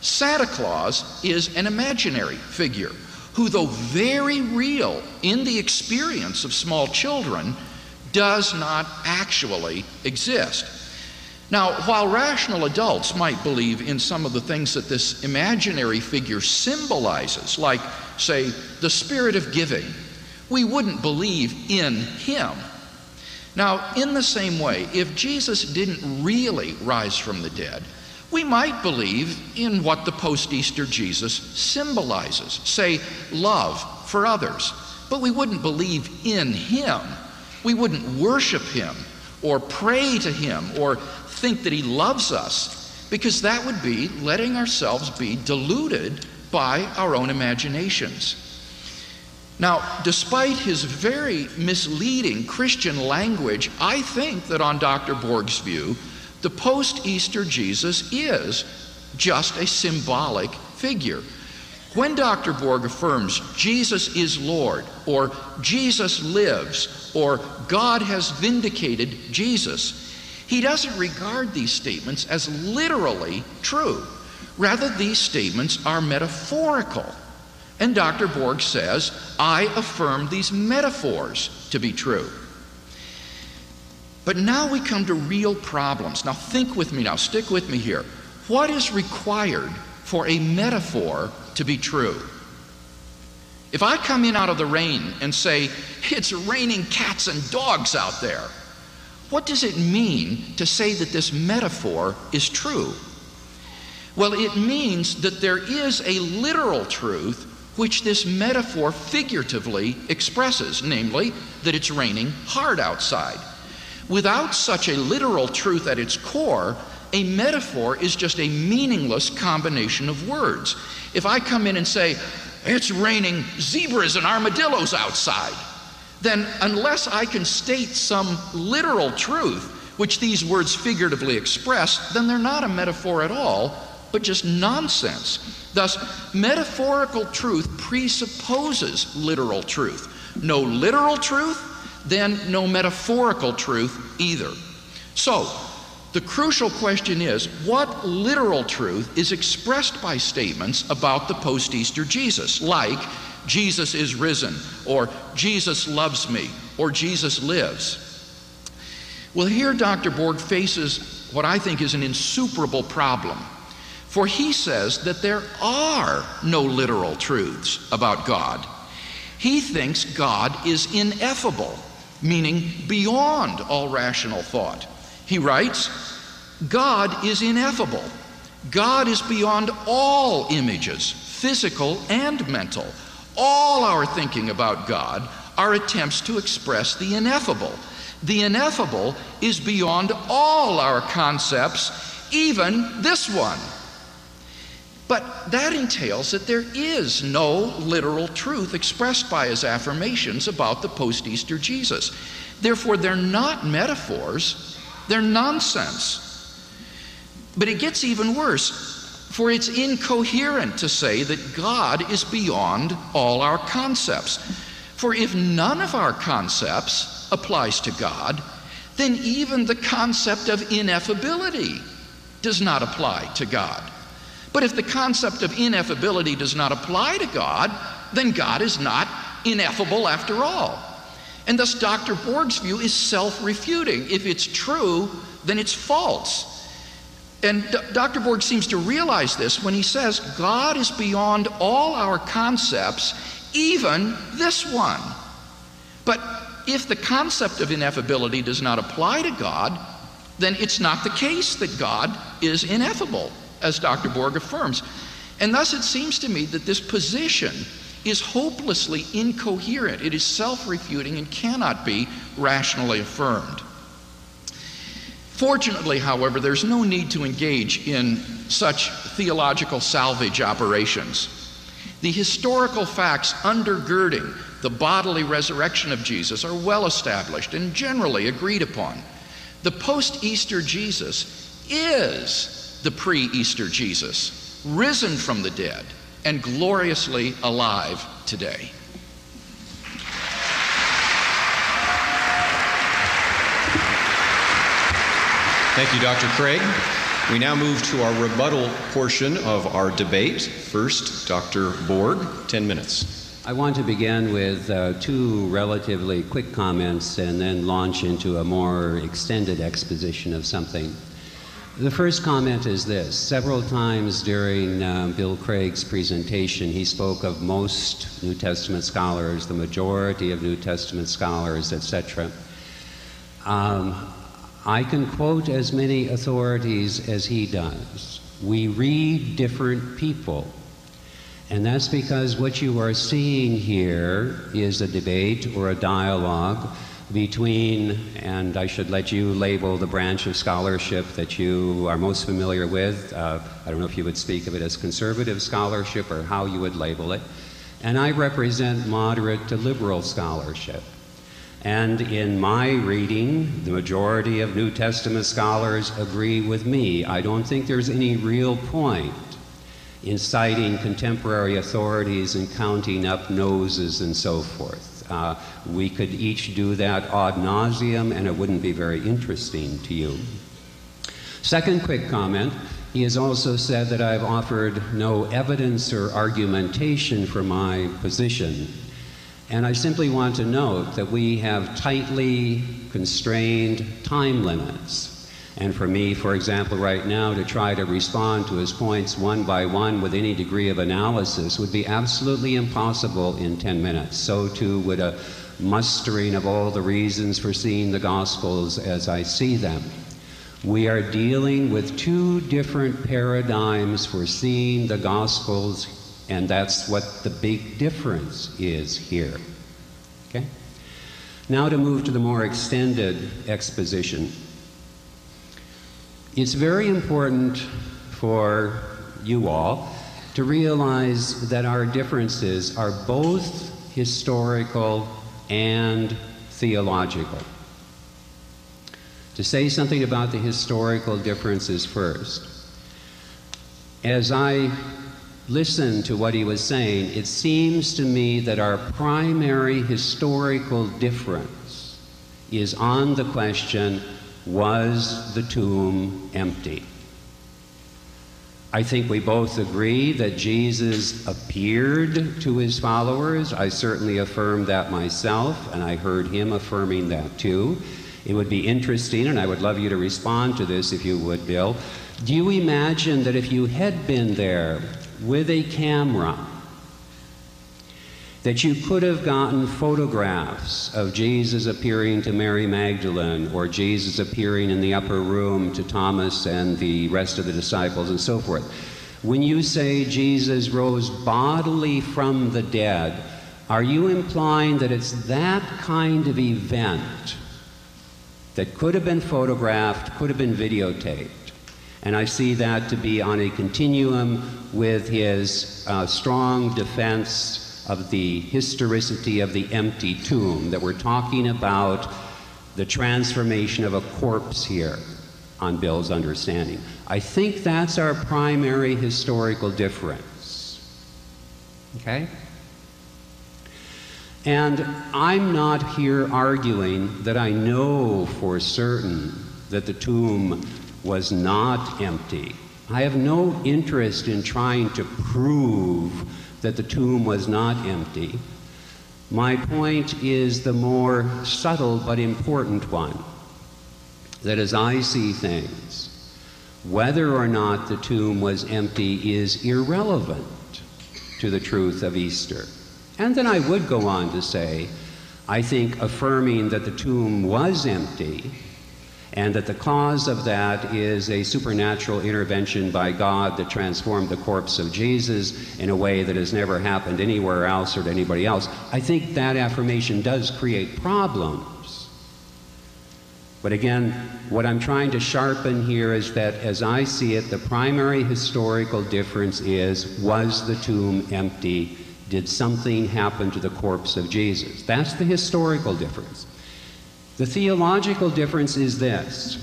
Santa Claus is an imaginary figure who, though very real in the experience of small children, does not actually exist. Now, while rational adults might believe in some of the things that this imaginary figure symbolizes, like, say, the spirit of giving, we wouldn't believe in him. Now, in the same way, if Jesus didn't really rise from the dead, we might believe in what the post Easter Jesus symbolizes, say, love for others, but we wouldn't believe in him. We wouldn't worship him or pray to him or think that he loves us, because that would be letting ourselves be deluded by our own imaginations. Now, despite his very misleading Christian language, I think that on Dr. Borg's view, the post Easter Jesus is just a symbolic figure. When Dr. Borg affirms Jesus is Lord, or Jesus lives, or God has vindicated Jesus, he doesn't regard these statements as literally true. Rather, these statements are metaphorical. And Dr. Borg says, I affirm these metaphors to be true. But now we come to real problems. Now, think with me now, stick with me here. What is required for a metaphor to be true? If I come in out of the rain and say, it's raining cats and dogs out there, what does it mean to say that this metaphor is true? Well, it means that there is a literal truth which this metaphor figuratively expresses, namely, that it's raining hard outside. Without such a literal truth at its core, a metaphor is just a meaningless combination of words. If I come in and say, it's raining zebras and armadillos outside, then unless I can state some literal truth, which these words figuratively express, then they're not a metaphor at all, but just nonsense. Thus, metaphorical truth presupposes literal truth. No literal truth, then no metaphorical truth either. So, the crucial question is what literal truth is expressed by statements about the post Easter Jesus, like Jesus is risen, or Jesus loves me, or Jesus lives? Well, here Dr. Borg faces what I think is an insuperable problem. For he says that there are no literal truths about God. He thinks God is ineffable meaning beyond all rational thought. He writes, God is ineffable. God is beyond all images, physical and mental. All our thinking about God are attempts to express the ineffable. The ineffable is beyond all our concepts, even this one. But that entails that there is no literal truth expressed by his affirmations about the post Easter Jesus. Therefore, they're not metaphors, they're nonsense. But it gets even worse, for it's incoherent to say that God is beyond all our concepts. For if none of our concepts applies to God, then even the concept of ineffability does not apply to God. But if the concept of ineffability does not apply to God, then God is not ineffable after all. And thus, Dr. Borg's view is self refuting. If it's true, then it's false. And Dr. Borg seems to realize this when he says, God is beyond all our concepts, even this one. But if the concept of ineffability does not apply to God, then it's not the case that God is ineffable as Dr. Borg affirms. And thus it seems to me that this position is hopelessly incoherent. It is self refuting and cannot be rationally affirmed. Fortunately, however, there's no need to engage in such theological salvage operations. The historical facts undergirding the bodily resurrection of Jesus are well established and generally agreed upon. The post Easter Jesus is the pre Easter Jesus, risen from the dead and gloriously alive today. Thank you, Dr. Craig. We now move to our rebuttal portion of our debate. First, Dr. Borg, 10 minutes. I want to begin with uh, two relatively quick comments and then launch into a more extended exposition of something. The first comment is this. Several times during um, Bill Craig's presentation, he spoke of most New Testament scholars, the majority of New Testament scholars, etc. Um, I can quote as many authorities as he does. We read different people. And that's because what you are seeing here is a debate or a dialogue between, and I should let you label the branch of scholarship that you are most familiar with. Uh, I don't know if you would speak of it as conservative scholarship or how you would label it. And I represent moderate to liberal scholarship. And in my reading, the majority of New Testament scholars agree with me. I don't think there's any real point in citing contemporary authorities and counting up noses and so forth. Uh, we could each do that ad nauseum, and it wouldn't be very interesting to you. Second quick comment he has also said that I've offered no evidence or argumentation for my position. And I simply want to note that we have tightly constrained time limits. And for me, for example, right now, to try to respond to his points one by one with any degree of analysis would be absolutely impossible in 10 minutes. So too would a mustering of all the reasons for seeing the Gospels as I see them. We are dealing with two different paradigms for seeing the Gospels, and that's what the big difference is here. Okay? Now to move to the more extended exposition. It's very important for you all to realize that our differences are both historical and theological. To say something about the historical differences first. As I listened to what he was saying, it seems to me that our primary historical difference is on the question was the tomb empty? I think we both agree that Jesus appeared to his followers. I certainly affirm that myself, and I heard him affirming that too. It would be interesting, and I would love you to respond to this if you would, Bill. Do you imagine that if you had been there with a camera, that you could have gotten photographs of Jesus appearing to Mary Magdalene or Jesus appearing in the upper room to Thomas and the rest of the disciples and so forth. When you say Jesus rose bodily from the dead, are you implying that it's that kind of event that could have been photographed, could have been videotaped? And I see that to be on a continuum with his uh, strong defense of the historicity of the empty tomb, that we're talking about the transformation of a corpse here on Bill's understanding. I think that's our primary historical difference. Okay? And I'm not here arguing that I know for certain that the tomb was not empty. I have no interest in trying to prove that the tomb was not empty. My point is the more subtle but important one that as I see things, whether or not the tomb was empty is irrelevant to the truth of Easter. And then I would go on to say, I think affirming that the tomb was empty and that the cause of that is a supernatural intervention by God that transformed the corpse of Jesus in a way that has never happened anywhere else or to anybody else. I think that affirmation does create problems. But again, what I'm trying to sharpen here is that as I see it, the primary historical difference is was the tomb empty? Did something happen to the corpse of Jesus? That's the historical difference. The theological difference is this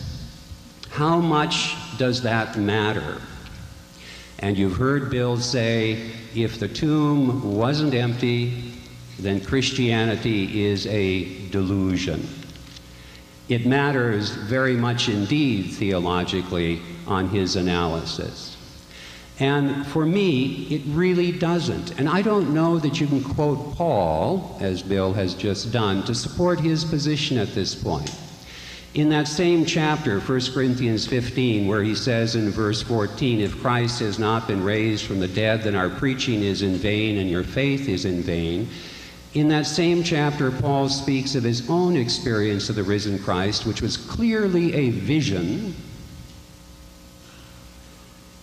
how much does that matter? And you've heard Bill say if the tomb wasn't empty, then Christianity is a delusion. It matters very much indeed theologically on his analysis. And for me, it really doesn't. And I don't know that you can quote Paul, as Bill has just done, to support his position at this point. In that same chapter, 1 Corinthians 15, where he says in verse 14, If Christ has not been raised from the dead, then our preaching is in vain and your faith is in vain. In that same chapter, Paul speaks of his own experience of the risen Christ, which was clearly a vision.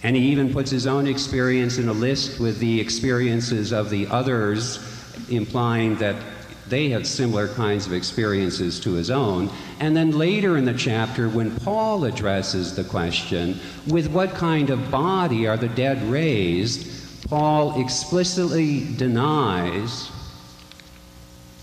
And he even puts his own experience in a list with the experiences of the others, implying that they had similar kinds of experiences to his own. And then later in the chapter, when Paul addresses the question, with what kind of body are the dead raised? Paul explicitly denies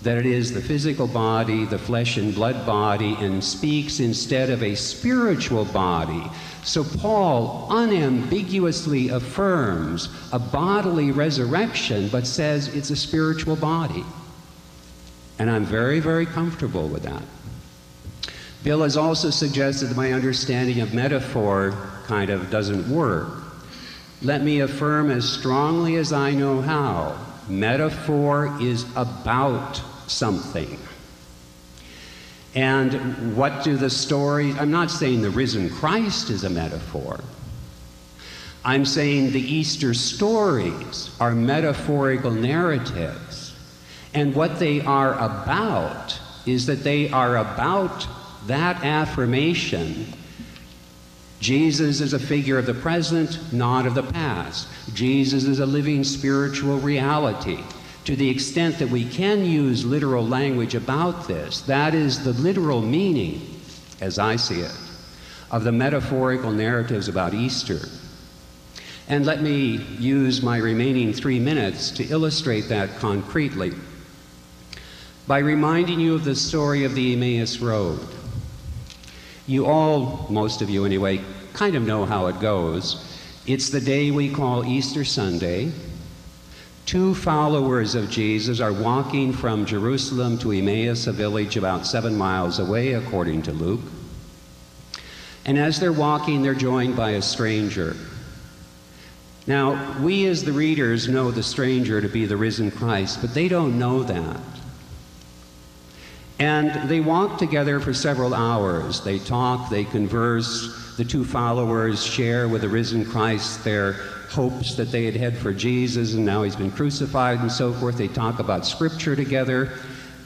that it is the physical body, the flesh and blood body, and speaks instead of a spiritual body. So Paul unambiguously affirms a bodily resurrection, but says it's a spiritual body. And I'm very, very comfortable with that. Bill has also suggested that my understanding of metaphor kind of doesn't work. Let me affirm as strongly as I know how metaphor is about something. And what do the stories, I'm not saying the risen Christ is a metaphor. I'm saying the Easter stories are metaphorical narratives. And what they are about is that they are about that affirmation Jesus is a figure of the present, not of the past. Jesus is a living spiritual reality to the extent that we can use literal language about this, that is the literal meaning, as I see it, of the metaphorical narratives about Easter. And let me use my remaining three minutes to illustrate that concretely by reminding you of the story of the Emmaus Road. You all, most of you anyway, kind of know how it goes. It's the day we call Easter Sunday. Two followers of Jesus are walking from Jerusalem to Emmaus, a village about seven miles away, according to Luke. And as they're walking, they're joined by a stranger. Now, we as the readers know the stranger to be the risen Christ, but they don't know that. And they walk together for several hours. They talk, they converse. The two followers share with the risen Christ their hopes that they had had for Jesus, and now he's been crucified and so forth. They talk about Scripture together,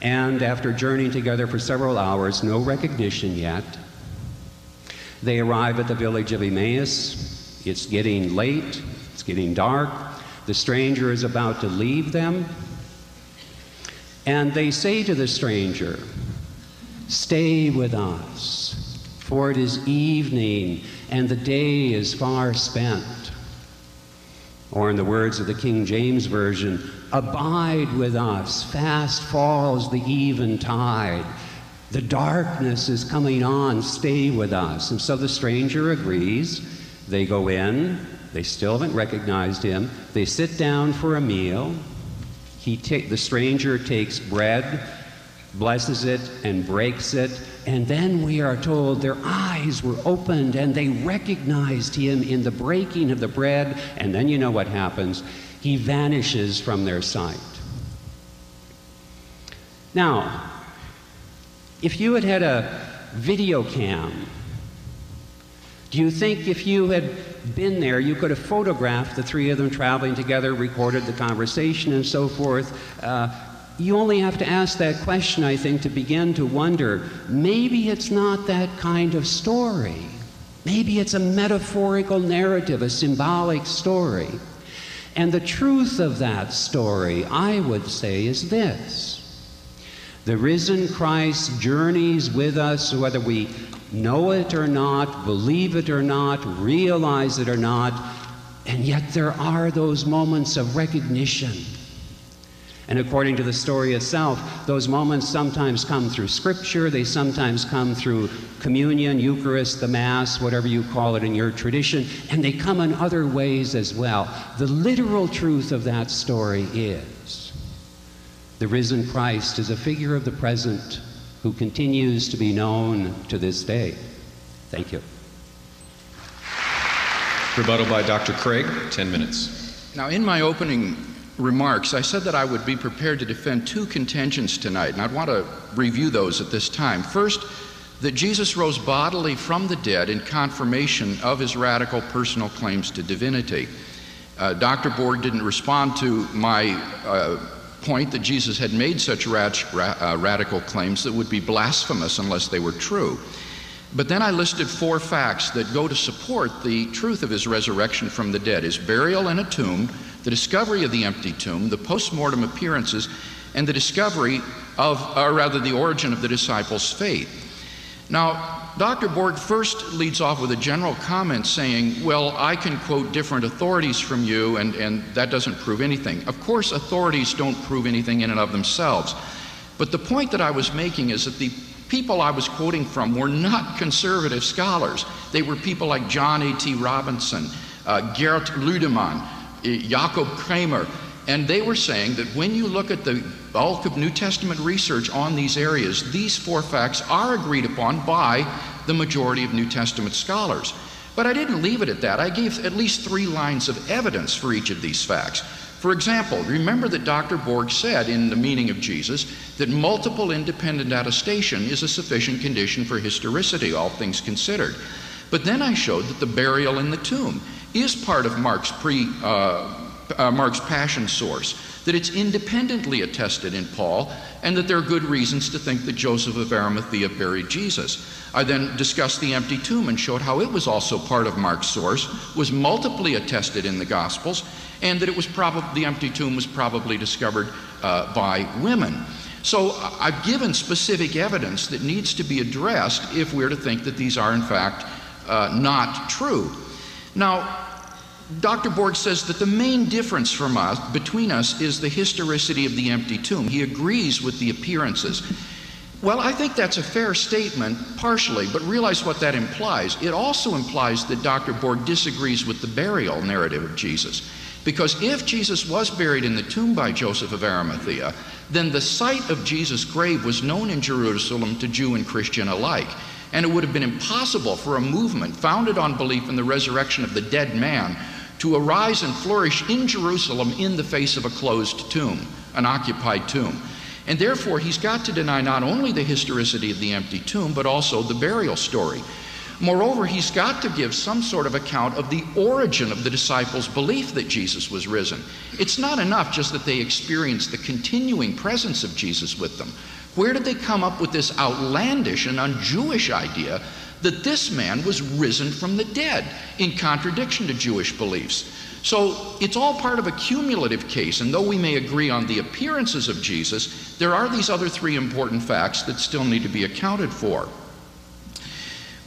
and after journeying together for several hours, no recognition yet, they arrive at the village of Emmaus. It's getting late, it's getting dark. The stranger is about to leave them, and they say to the stranger, Stay with us, for it is evening and the day is far spent. Or, in the words of the King James Version, abide with us, fast falls the eventide. The darkness is coming on, stay with us. And so the stranger agrees. They go in, they still haven't recognized him. They sit down for a meal. He ta- the stranger takes bread, blesses it, and breaks it. And then we are told their eyes were opened and they recognized him in the breaking of the bread. And then you know what happens. He vanishes from their sight. Now, if you had had a video cam, do you think if you had been there, you could have photographed the three of them traveling together, recorded the conversation, and so forth? Uh, you only have to ask that question, I think, to begin to wonder maybe it's not that kind of story. Maybe it's a metaphorical narrative, a symbolic story. And the truth of that story, I would say, is this the risen Christ journeys with us, whether we know it or not, believe it or not, realize it or not, and yet there are those moments of recognition and according to the story itself, those moments sometimes come through Scripture, they sometimes come through communion, Eucharist, the Mass, whatever you call it in your tradition, and they come in other ways as well. The literal truth of that story is the risen Christ is a figure of the present who continues to be known to this day. Thank you. Rebuttal by Dr. Craig, 10 minutes. Now, in my opening remarks, I said that I would be prepared to defend two contentions tonight, and I'd want to review those at this time. First, that Jesus rose bodily from the dead in confirmation of his radical personal claims to divinity. Uh, Dr. Borg didn't respond to my uh, point that Jesus had made such rad- uh, radical claims that would be blasphemous unless they were true. But then I listed four facts that go to support the truth of his resurrection from the dead his burial in a tomb, the discovery of the empty tomb, the post mortem appearances, and the discovery of, or rather, the origin of the disciples' faith. Now, Dr. Borg first leads off with a general comment saying, Well, I can quote different authorities from you, and, and that doesn't prove anything. Of course, authorities don't prove anything in and of themselves. But the point that I was making is that the people I was quoting from were not conservative scholars. They were people like John A.T. Robinson, uh, Gerd Ludemann, Eh, Jakob Kremer, and they were saying that when you look at the bulk of New Testament research on these areas, these four facts are agreed upon by the majority of New Testament scholars. But I didn't leave it at that. I gave at least three lines of evidence for each of these facts. For example, remember that Dr. Borg said in The Meaning of Jesus that multiple independent attestation is a sufficient condition for historicity, all things considered. But then I showed that the burial in the tomb is part of Mark's pre. Uh, uh, Mark's passion source, that it's independently attested in Paul, and that there are good reasons to think that Joseph of Arimathea buried Jesus. I then discussed the empty tomb and showed how it was also part of Mark's source, was multiply attested in the Gospels, and that it was the empty tomb was probably discovered uh, by women. So I've given specific evidence that needs to be addressed if we're to think that these are in fact uh, not true. Now, Dr. Borg says that the main difference from us, between us is the historicity of the empty tomb. He agrees with the appearances. Well, I think that's a fair statement, partially, but realize what that implies. It also implies that Dr. Borg disagrees with the burial narrative of Jesus. Because if Jesus was buried in the tomb by Joseph of Arimathea, then the site of Jesus' grave was known in Jerusalem to Jew and Christian alike. And it would have been impossible for a movement founded on belief in the resurrection of the dead man to arise and flourish in Jerusalem in the face of a closed tomb, an occupied tomb. And therefore, he's got to deny not only the historicity of the empty tomb, but also the burial story. Moreover, he's got to give some sort of account of the origin of the disciples' belief that Jesus was risen. It's not enough just that they experienced the continuing presence of Jesus with them. Where did they come up with this outlandish and un Jewish idea that this man was risen from the dead in contradiction to Jewish beliefs. So it's all part of a cumulative case, and though we may agree on the appearances of Jesus, there are these other three important facts that still need to be accounted for.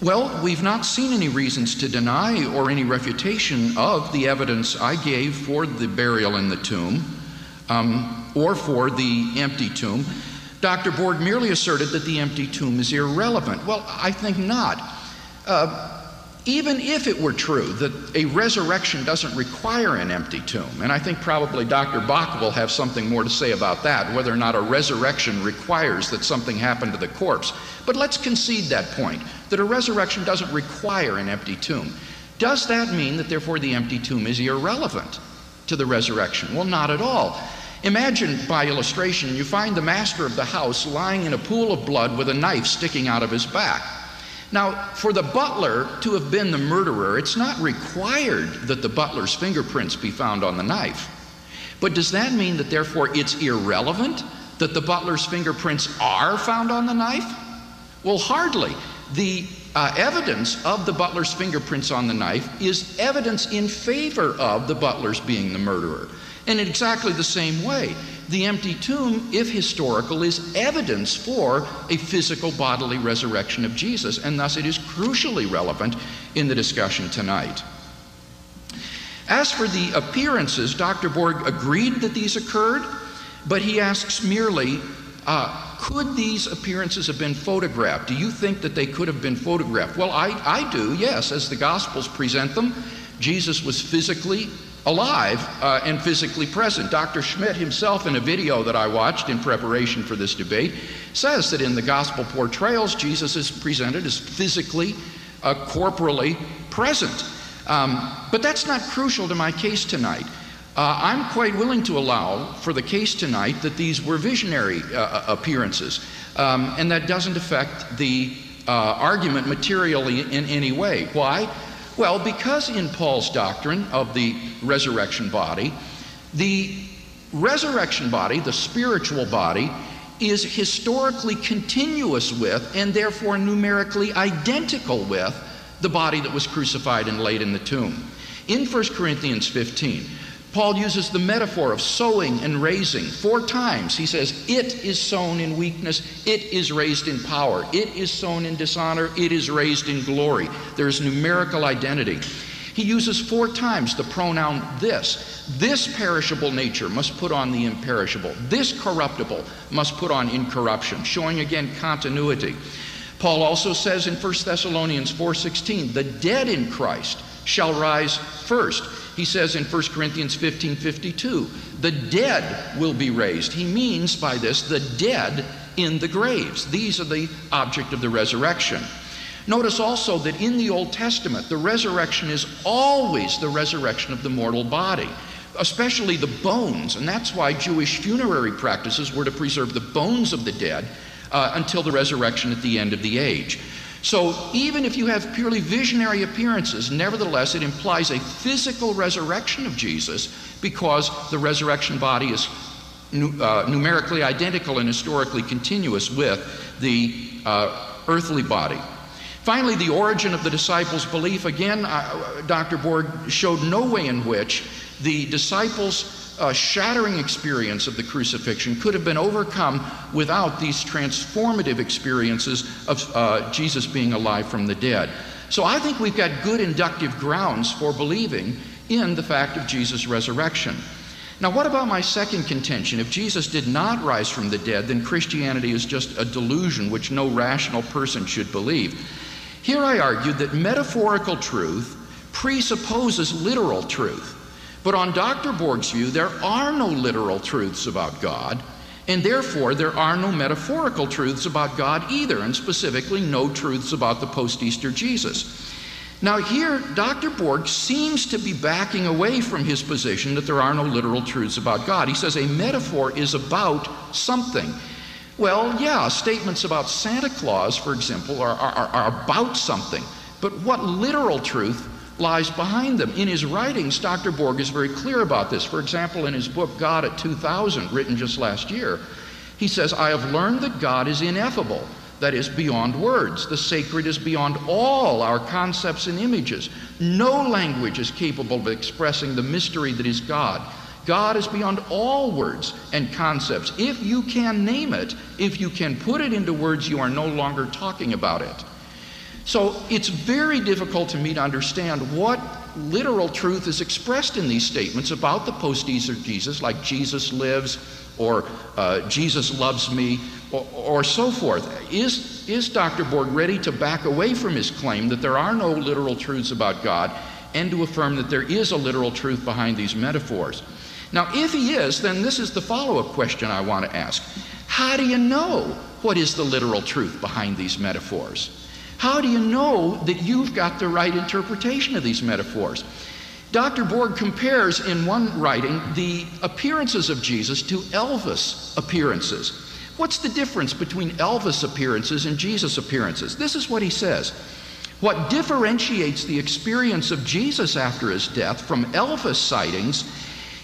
Well, we've not seen any reasons to deny or any refutation of the evidence I gave for the burial in the tomb um, or for the empty tomb. Dr. Borg merely asserted that the empty tomb is irrelevant. Well, I think not. Uh, even if it were true that a resurrection doesn't require an empty tomb, and I think probably Dr. Bock will have something more to say about that, whether or not a resurrection requires that something happen to the corpse. But let's concede that point that a resurrection doesn't require an empty tomb. Does that mean that therefore the empty tomb is irrelevant to the resurrection? Well, not at all. Imagine, by illustration, you find the master of the house lying in a pool of blood with a knife sticking out of his back. Now, for the butler to have been the murderer, it's not required that the butler's fingerprints be found on the knife. But does that mean that therefore it's irrelevant that the butler's fingerprints are found on the knife? Well, hardly. The uh, evidence of the butler's fingerprints on the knife is evidence in favor of the butler's being the murderer. In exactly the same way, the empty tomb, if historical, is evidence for a physical bodily resurrection of Jesus, and thus it is crucially relevant in the discussion tonight. As for the appearances, Dr. Borg agreed that these occurred, but he asks merely, uh, could these appearances have been photographed? Do you think that they could have been photographed? Well, I, I do, yes, as the Gospels present them. Jesus was physically alive uh, and physically present. Dr. Schmidt himself, in a video that I watched in preparation for this debate, says that in the gospel portrayals, Jesus is presented as physically, uh, corporally present. Um, but that's not crucial to my case tonight. Uh, I'm quite willing to allow for the case tonight that these were visionary uh, uh, appearances, um, and that doesn't affect the uh, argument materially in any way. Why? Well, because in Paul's doctrine of the resurrection body, the resurrection body, the spiritual body, is historically continuous with and therefore numerically identical with the body that was crucified and laid in the tomb. In 1 Corinthians 15, Paul uses the metaphor of sowing and raising four times. He says, It is sown in weakness, it is raised in power, it is sown in dishonor, it is raised in glory. There's numerical identity. He uses four times the pronoun this. This perishable nature must put on the imperishable. This corruptible must put on incorruption, showing again continuity. Paul also says in 1 Thessalonians 4:16, "The dead in Christ shall rise first. He says in 1 Corinthians 15 52, the dead will be raised. He means by this the dead in the graves. These are the object of the resurrection. Notice also that in the Old Testament, the resurrection is always the resurrection of the mortal body, especially the bones. And that's why Jewish funerary practices were to preserve the bones of the dead uh, until the resurrection at the end of the age. So even if you have purely visionary appearances, nevertheless, it implies a physical resurrection of Jesus because the resurrection body is uh, numerically identical and historically continuous with the uh, earthly body. Finally, the origin of the disciples' belief. Again, uh, Dr. Borg showed no way in which the disciples' uh, shattering experience of the crucifixion could have been overcome without these transformative experiences of uh, Jesus being alive from the dead. So I think we've got good inductive grounds for believing in the fact of Jesus' resurrection. Now, what about my second contention? If Jesus did not rise from the dead, then Christianity is just a delusion which no rational person should believe. Here I argued that metaphorical truth presupposes literal truth. But on Dr. Borg's view, there are no literal truths about God, and therefore there are no metaphorical truths about God either, and specifically no truths about the post Easter Jesus. Now, here, Dr. Borg seems to be backing away from his position that there are no literal truths about God. He says a metaphor is about something. Well, yeah, statements about Santa Claus, for example, are, are, are about something. But what literal truth lies behind them. In his writings, Dr. Borg is very clear about this. For example, in his book, God at 2000, written just last year, he says, I have learned that God is ineffable, that is, beyond words. The sacred is beyond all our concepts and images. No language is capable of expressing the mystery that is God. God is beyond all words and concepts. If you can name it, if you can put it into words, you are no longer talking about it. So it's very difficult to me to understand what literal truth is expressed in these statements about the post Easter Jesus, like Jesus lives or uh, Jesus loves me or, or, so forth. Is, is Dr. Borg ready to back away from his claim that there are no literal truths about God and to affirm that there is a literal truth behind these metaphors? Now, if he is, then this is the follow up question I want to ask. How do you know what is the literal truth behind these metaphors? How do you know that you've got the right interpretation of these metaphors? Dr. Borg compares in one writing the appearances of Jesus to Elvis appearances. What's the difference between Elvis appearances and Jesus appearances? This is what he says. What differentiates the experience of Jesus after his death from Elvis sightings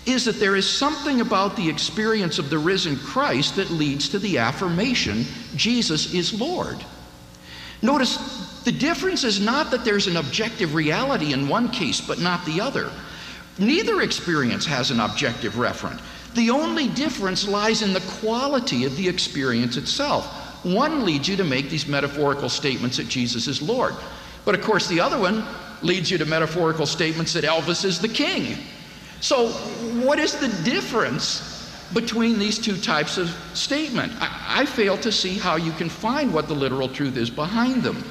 is that there is something about the experience of the risen Christ that leads to the affirmation Jesus is Lord. Notice the difference is not that there's an objective reality in one case but not the other. Neither experience has an objective referent. The only difference lies in the quality of the experience itself. One leads you to make these metaphorical statements that Jesus is Lord. But of course, the other one leads you to metaphorical statements that Elvis is the king. So, what is the difference between these two types of statement. I, I, fail to see how you can find what the literal truth is behind them.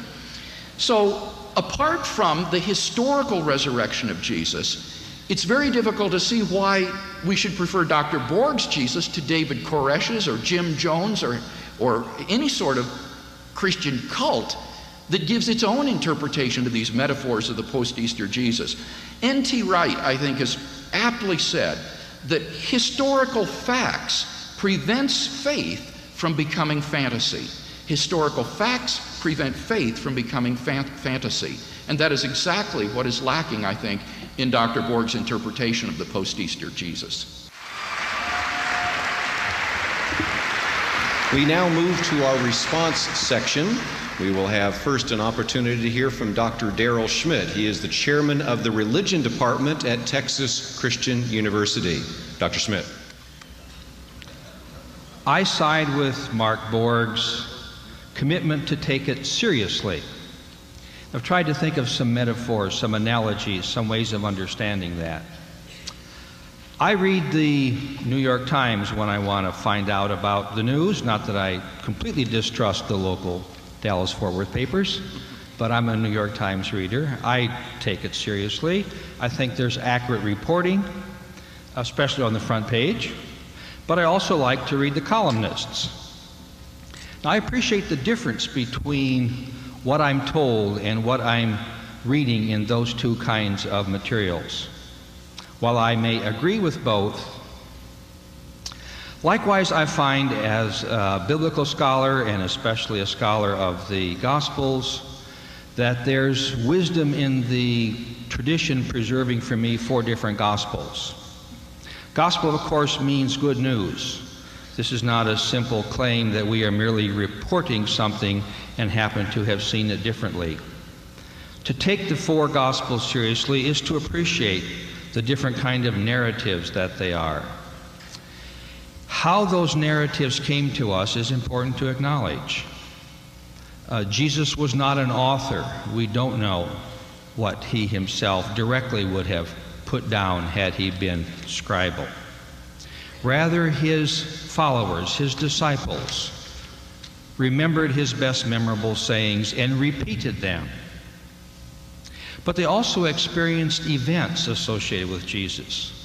So, apart from the historical resurrection of Jesus, it's very difficult to see why we should prefer Dr. Borg's Jesus to David Koresh's or Jim Jones or, or any sort of Christian cult that gives its own interpretation to these metaphors of the post Easter Jesus. N.T. Wright, I think, has aptly said that historical facts prevents faith from becoming fantasy. Historical facts prevent faith from becoming fan- fantasy. And that is exactly what is lacking, I think, in Dr. Borg's interpretation of the post Easter Jesus. We now move to our response section. We will have first an opportunity to hear from Dr. Daryl Schmidt. He is the chairman of the Religion Department at Texas Christian University. Dr. Schmidt. I side with Mark Borg's commitment to take it seriously. I've tried to think of some metaphors, some analogies, some ways of understanding that. I read the New York Times when I want to find out about the news. Not that I completely distrust the local Dallas Fort Worth papers, but I'm a New York Times reader. I take it seriously. I think there's accurate reporting, especially on the front page. But I also like to read the columnists. Now, I appreciate the difference between what I'm told and what I'm reading in those two kinds of materials while I may agree with both. Likewise, I find as a biblical scholar and especially a scholar of the Gospels that there's wisdom in the tradition preserving for me four different Gospels. Gospel, of course, means good news. This is not a simple claim that we are merely reporting something and happen to have seen it differently. To take the four Gospels seriously is to appreciate the different kind of narratives that they are. How those narratives came to us is important to acknowledge. Uh, Jesus was not an author. We don't know what he himself directly would have put down had he been scribal. Rather, his followers, his disciples, remembered his best memorable sayings and repeated them but they also experienced events associated with Jesus.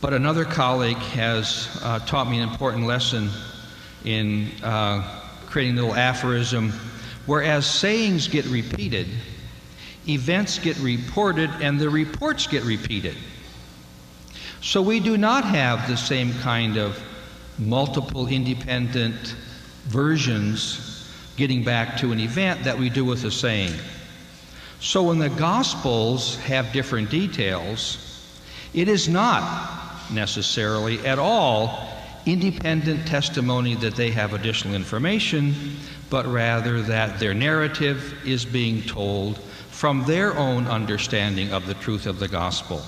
But another colleague has uh, taught me an important lesson in uh, creating a little aphorism. Whereas sayings get repeated, events get reported, and the reports get repeated. So we do not have the same kind of multiple independent versions getting back to an event that we do with a saying. So when the Gospels have different details, it is not necessarily at all independent testimony that they have additional information, but rather that their narrative is being told from their own understanding of the truth of the gospel.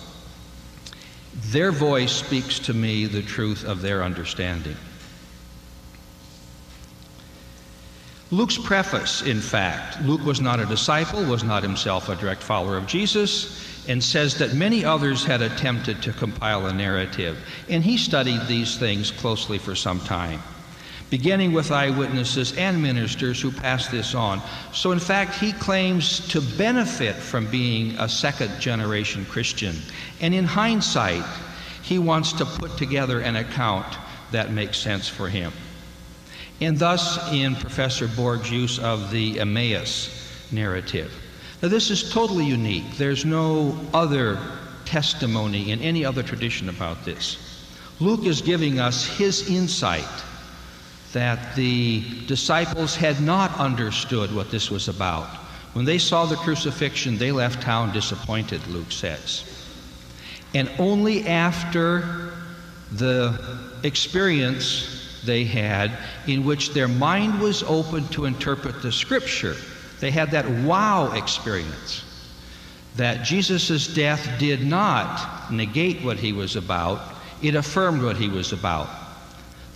Their voice speaks to me the truth of their understanding. Luke's preface, in fact, Luke was not a disciple, was not himself a direct follower of Jesus, and says that many others had attempted to compile a narrative, and he studied these things closely for some time, beginning with eyewitnesses and ministers who passed this on. So, in fact, he claims to benefit from being a second generation Christian, and in hindsight, he wants to put together an account that makes sense for him and thus in Professor Borg's use of the Emmaus narrative. Now, this is totally unique. There's no other testimony in any other tradition about this. Luke is giving us his insight that the disciples had not understood what this was about. When they saw the crucifixion, they left town disappointed, Luke says. And only after the experience they had in which their mind was open to interpret the scripture. They had that wow experience that Jesus' death did not negate what he was about, it affirmed what he was about.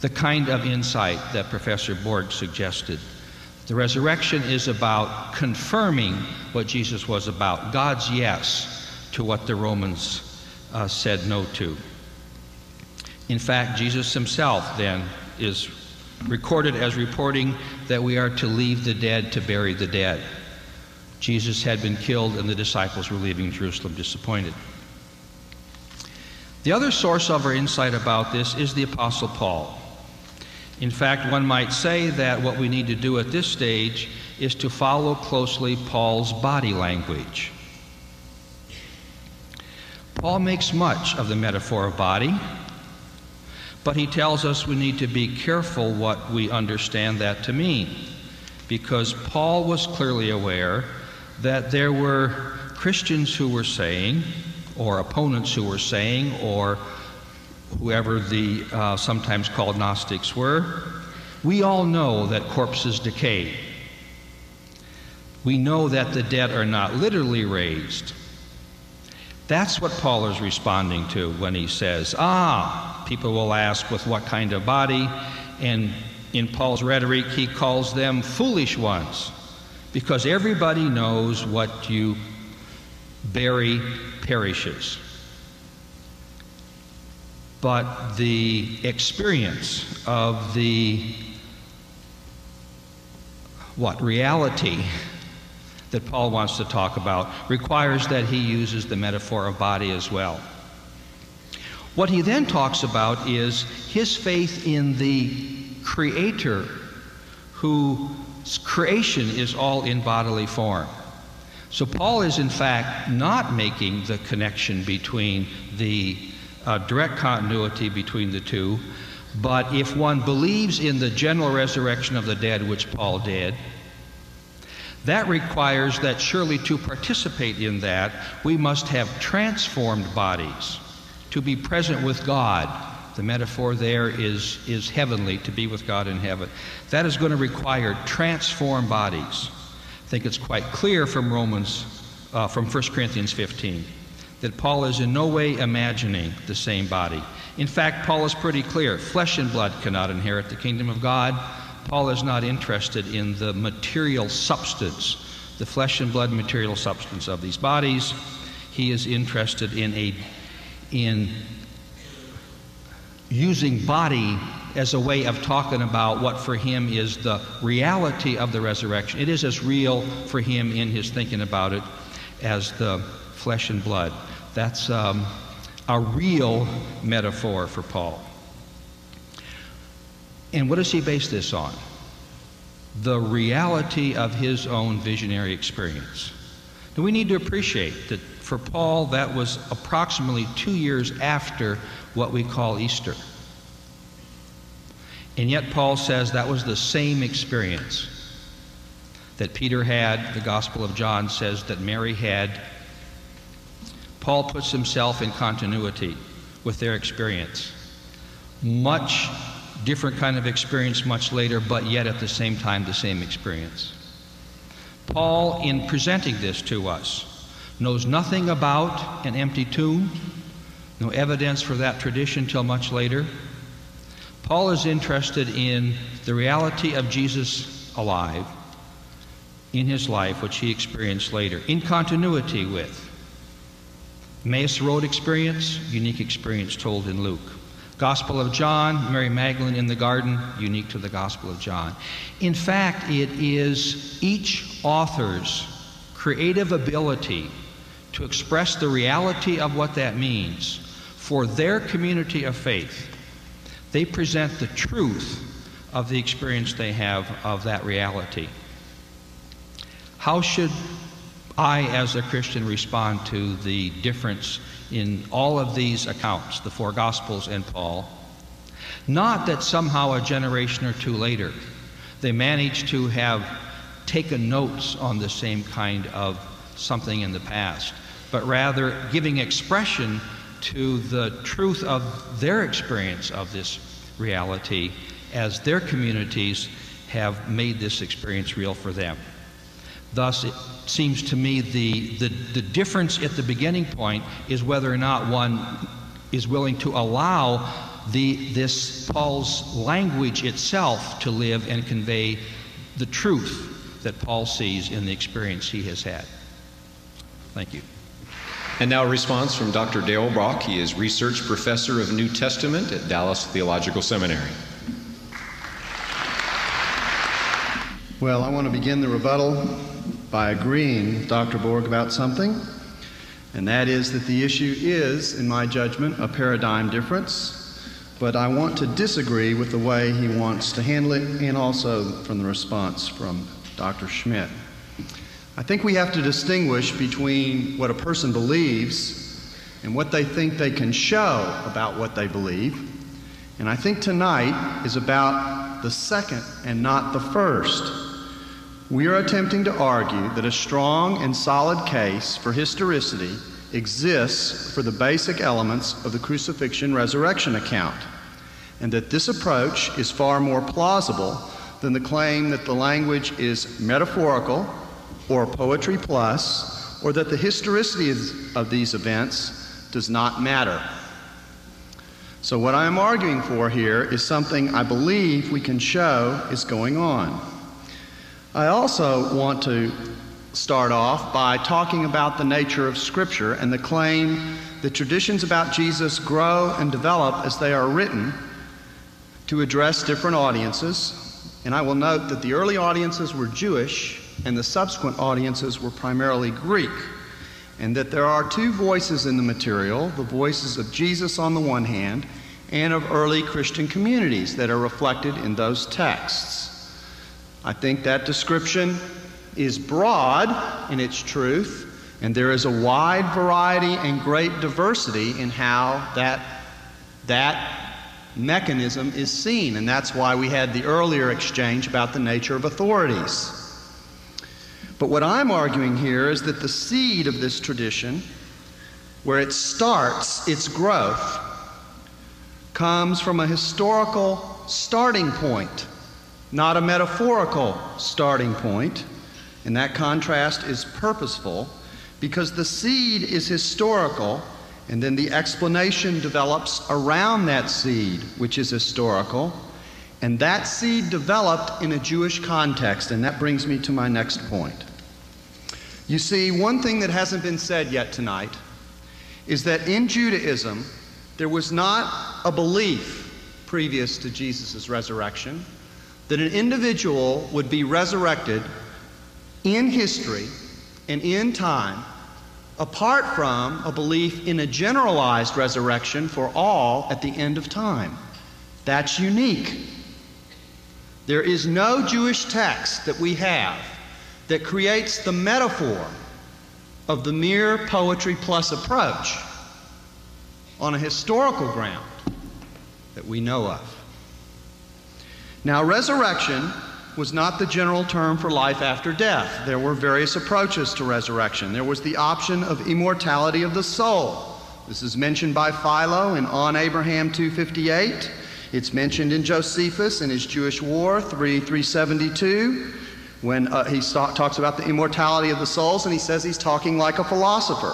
The kind of insight that Professor Borg suggested. The resurrection is about confirming what Jesus was about God's yes to what the Romans uh, said no to. In fact, Jesus himself then is recorded as reporting that we are to leave the dead to bury the dead. Jesus had been killed, and the disciples were leaving Jerusalem disappointed. The other source of our insight about this is the Apostle Paul. In fact, one might say that what we need to do at this stage is to follow closely Paul's body language. Paul makes much of the metaphor of body, but he tells us we need to be careful what we understand that to mean. Because Paul was clearly aware that there were Christians who were saying, or opponents who were saying, or whoever the uh, sometimes called Gnostics were, we all know that corpses decay. We know that the dead are not literally raised. That's what Paul is responding to when he says, Ah, people will ask, with what kind of body? And in Paul's rhetoric, he calls them foolish ones because everybody knows what you bury perishes. But the experience of the what reality that Paul wants to talk about requires that he uses the metaphor of body as well. What he then talks about is his faith in the Creator whose creation is all in bodily form. So Paul is in fact not making the connection between the uh, direct continuity between the two, but if one believes in the general resurrection of the dead, which Paul did, that requires that surely to participate in that, we must have transformed bodies to be present with God. The metaphor there is, is heavenly, to be with God in heaven. That is going to require transformed bodies. I think it's quite clear from Romans, uh, from 1 Corinthians 15, that Paul is in no way imagining the same body. In fact, Paul is pretty clear flesh and blood cannot inherit the kingdom of God Paul is not interested in the material substance, the flesh and blood material substance of these bodies. He is interested in a in using body as a way of talking about what for him is the reality of the resurrection. It is as real for him in his thinking about it as the flesh and blood. That's um, a real metaphor for Paul. And what does he base this on? The reality of his own visionary experience. Now, we need to appreciate that for Paul, that was approximately two years after what we call Easter. And yet, Paul says that was the same experience that Peter had, the Gospel of John says that Mary had. Paul puts himself in continuity with their experience. Much different kind of experience much later, but yet at the same time the same experience. Paul, in presenting this to us, knows nothing about an empty tomb, no evidence for that tradition till much later. Paul is interested in the reality of Jesus alive in his life, which he experienced later, in continuity with. Emmaus Road experience, unique experience told in Luke. Gospel of John, Mary Magdalene in the garden, unique to the Gospel of John. In fact, it is each author's creative ability to express the reality of what that means for their community of faith. They present the truth of the experience they have of that reality. How should I, as a Christian, respond to the difference in all of these accounts, the four Gospels and Paul. Not that somehow a generation or two later they managed to have taken notes on the same kind of something in the past, but rather giving expression to the truth of their experience of this reality as their communities have made this experience real for them. Thus, seems to me the, the, the difference at the beginning point is whether or not one is willing to allow the, this Paul's language itself to live and convey the truth that Paul sees in the experience he has had. Thank you. And now a response from Dr. Darrell Bock. He is research professor of New Testament at Dallas Theological Seminary. Well, I want to begin the rebuttal by agreeing with Dr. Borg about something, and that is that the issue is, in my judgment, a paradigm difference. But I want to disagree with the way he wants to handle it and also from the response from Dr. Schmidt. I think we have to distinguish between what a person believes and what they think they can show about what they believe. And I think tonight is about the second and not the first. We are attempting to argue that a strong and solid case for historicity exists for the basic elements of the crucifixion resurrection account, and that this approach is far more plausible than the claim that the language is metaphorical or poetry plus, or that the historicity of these events does not matter. So, what I am arguing for here is something I believe we can show is going on. I also want to start off by talking about the nature of Scripture and the claim that traditions about Jesus grow and develop as they are written to address different audiences. And I will note that the early audiences were Jewish and the subsequent audiences were primarily Greek and that there are two voices in the material the voices of Jesus on the one hand, and of early Christian communities that are reflected in those texts. I think that description is broad in its truth, and there is a wide variety and great diversity in how that, that mechanism is seen, and that's why we had the earlier exchange about the nature of authorities. But what I'm arguing here is that the seed of this tradition, where it starts its growth, comes from a historical starting point, not a metaphorical starting point. And that contrast is purposeful because the seed is historical, and then the explanation develops around that seed, which is historical. And that seed developed in a Jewish context, and that brings me to my next point. You see, one thing that hasn't been said yet tonight is that in Judaism, there was not a belief previous to Jesus' resurrection that an individual would be resurrected in history and in time apart from a belief in a generalized resurrection for all at the end of time. That's unique. There is no Jewish text that we have that creates the metaphor of the mere poetry plus approach on a historical ground that we know of. Now, resurrection was not the general term for life after death. There were various approaches to resurrection. There was the option of immortality of the soul. This is mentioned by Philo in On Abraham 258. It's mentioned in Josephus in his Jewish War 3 372 when uh, he talks about the immortality of the souls and he says he's talking like a philosopher.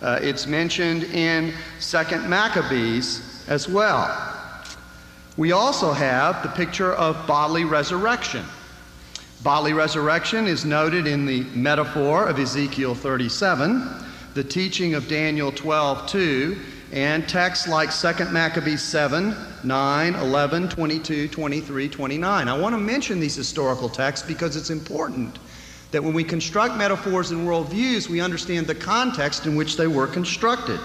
Uh, it's mentioned in Second Maccabees as well. We also have the picture of bodily resurrection. Bodily resurrection is noted in the metaphor of Ezekiel 37, the teaching of Daniel 12 2, and texts like 2 Maccabees 7, 9, 11, 22, 23, 29. I want to mention these historical texts because it's important that when we construct metaphors and worldviews, we understand the context in which they were constructed.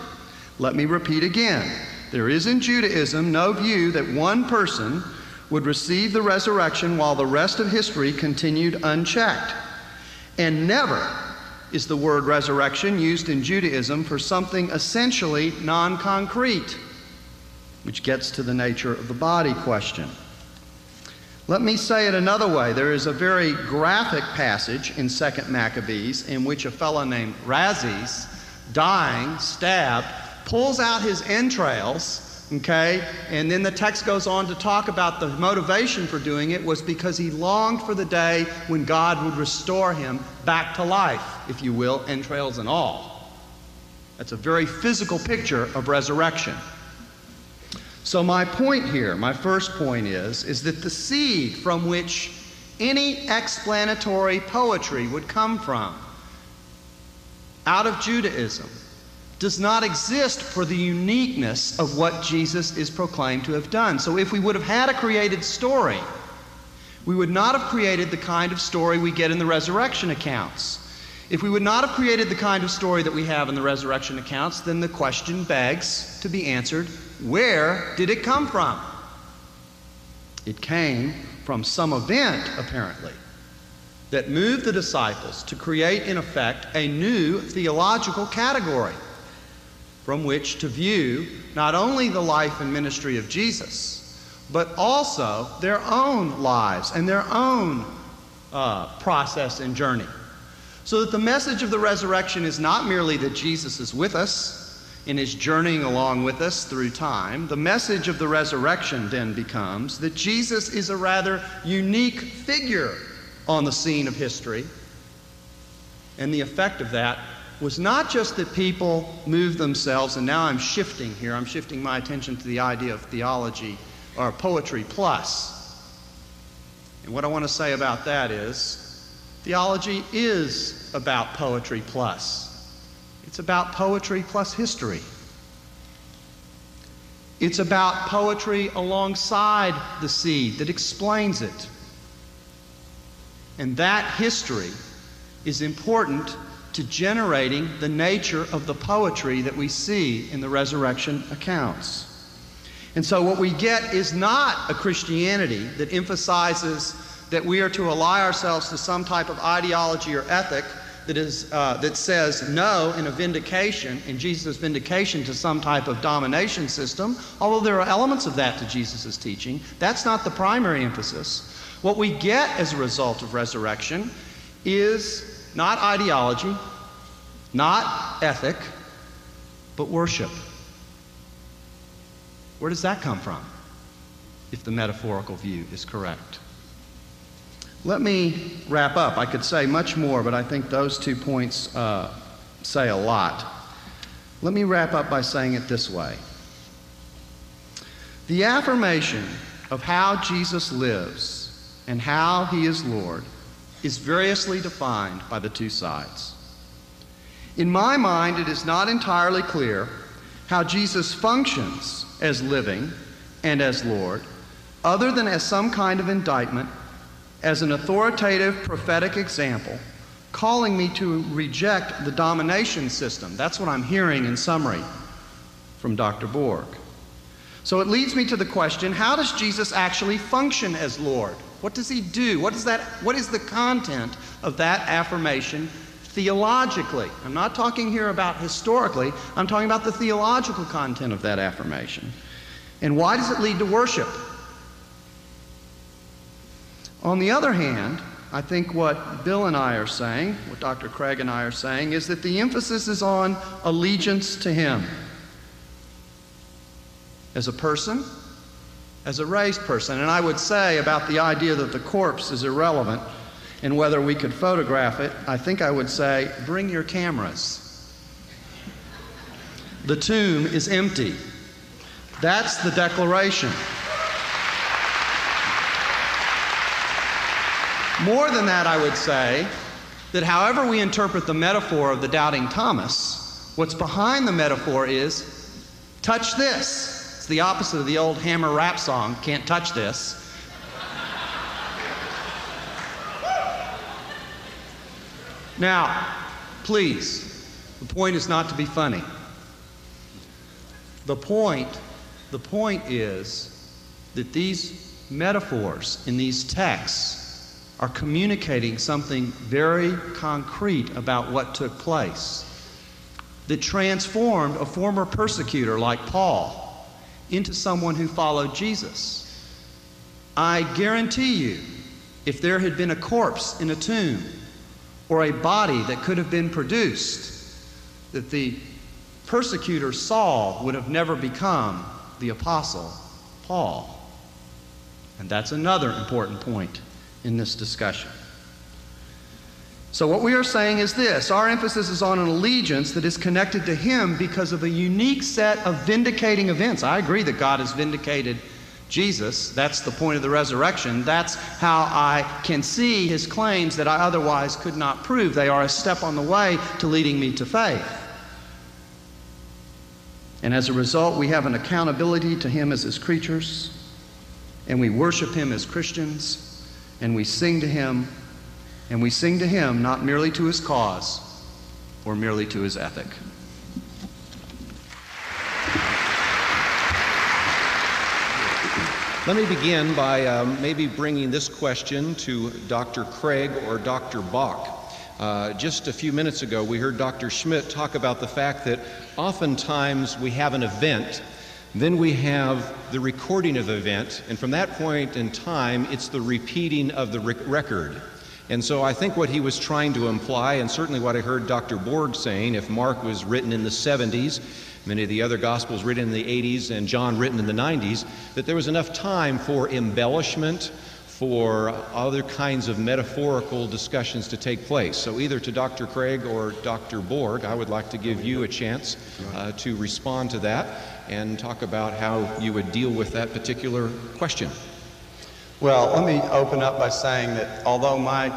Let me repeat again. There is in Judaism no view that one person would receive the resurrection while the rest of history continued unchecked. And never is the word resurrection used in Judaism for something essentially non concrete, which gets to the nature of the body question. Let me say it another way. There is a very graphic passage in 2nd Maccabees in which a fellow named Razis, dying, stabbed, pulls out his entrails, okay? And then the text goes on to talk about the motivation for doing it was because he longed for the day when God would restore him back to life, if you will, entrails and all. That's a very physical picture of resurrection. So my point here, my first point is, is that the seed from which any explanatory poetry would come from, out of Judaism, does not exist for the uniqueness of what Jesus is proclaimed to have done. So if we would have had a created story, we would not have created the kind of story we get in the resurrection accounts. If we would not have created the kind of story that we have in the resurrection accounts, then the question begs to be answered where did it come from? It came from some event, apparently, that moved the disciples to create, in effect, a new theological category from which to view not only the life and ministry of Jesus, but also their own lives and their own uh, process and journey. So that the message of the resurrection is not merely that Jesus is with us and is journeying along with us through time. The message of the resurrection then becomes that Jesus is a rather unique figure on the scene of history. And the effect of that was not just that people moved themselves, and now I'm shifting here, I'm shifting my attention to the idea of theology or poetry plus. And what I want to say about that is theology is about poetry plus. It's about poetry plus history. It's about poetry alongside the seed that explains it. And that history is important to generating the nature of the poetry that we see in the resurrection accounts. And so, what we get is not a Christianity that emphasizes that we are to ally ourselves to some type of ideology or ethic that, is, uh, that says no in a vindication, in Jesus' vindication, to some type of domination system, although there are elements of that to Jesus' teaching. That's not the primary emphasis. What we get as a result of resurrection is not ideology, not ethic, but worship. Where does that come from, if the metaphorical view is correct? Let me wrap up. I could say much more, but I think those two points uh, say a lot. Let me wrap up by saying it this way The affirmation of how Jesus lives and how he is Lord is variously defined by the two sides. In my mind, it is not entirely clear how Jesus functions as living and as Lord, other than as some kind of indictment as an authoritative prophetic example, calling me to reject the domination system. That's what I'm hearing in summary from Dr. Borg. So it leads me to the question how does Jesus actually function as Lord? What does he do? What is, that, what is the content of that affirmation theologically? I'm not talking here about historically, I'm talking about the theological content of that affirmation. And why does it lead to worship? On the other hand, I think what Bill and I are saying, what Dr. Craig and I are saying, is that the emphasis is on allegiance to Him. As a person, as a raised person. And I would say about the idea that the corpse is irrelevant and whether we could photograph it, I think I would say bring your cameras. The tomb is empty. That's the declaration. More than that, I would say that however we interpret the metaphor of the doubting Thomas, what's behind the metaphor is touch this. It's the opposite of the old hammer rap song, can't touch this. Now, please, the point is not to be funny. The point, the point is that these metaphors in these texts are communicating something very concrete about what took place that transformed a former persecutor like Paul into someone who followed Jesus. I guarantee you, if there had been a corpse in a tomb or a body that could have been produced, that the persecutor Saul would have never become the apostle Paul. And that's another important point in this discussion. So, what we are saying is this our emphasis is on an allegiance that is connected to Him because of a unique set of vindicating events. I agree that God has vindicated Jesus. That's the point of the resurrection. That's how I can see His claims that I otherwise could not prove. They are a step on the way to leading me to faith. And as a result, we have an accountability to Him as His creatures, and we worship Him as Christians and we sing to him, and we sing to him not merely to his cause or merely to his ethic. Let me begin by um, maybe bringing this question to Dr. Craig or Dr. Bock. Uh, just a few minutes ago, we heard Dr. Schmidt talk about the fact that oftentimes we have an event then we have the recording of the event, and from that point in time, it's the repeating of the rec- record. And so I think what he was trying to imply, and certainly what I heard Dr. Borg saying, if Mark was written in the 70s, many of the other Gospels written in the 80s, and John written in the 90s, that there was enough time for embellishment, for other kinds of metaphorical discussions to take place. So, either to Dr. Craig or Dr. Borg, I would like to give you a chance uh, to respond to that and talk about how you would deal with that particular question. Well, let me open up by saying that although my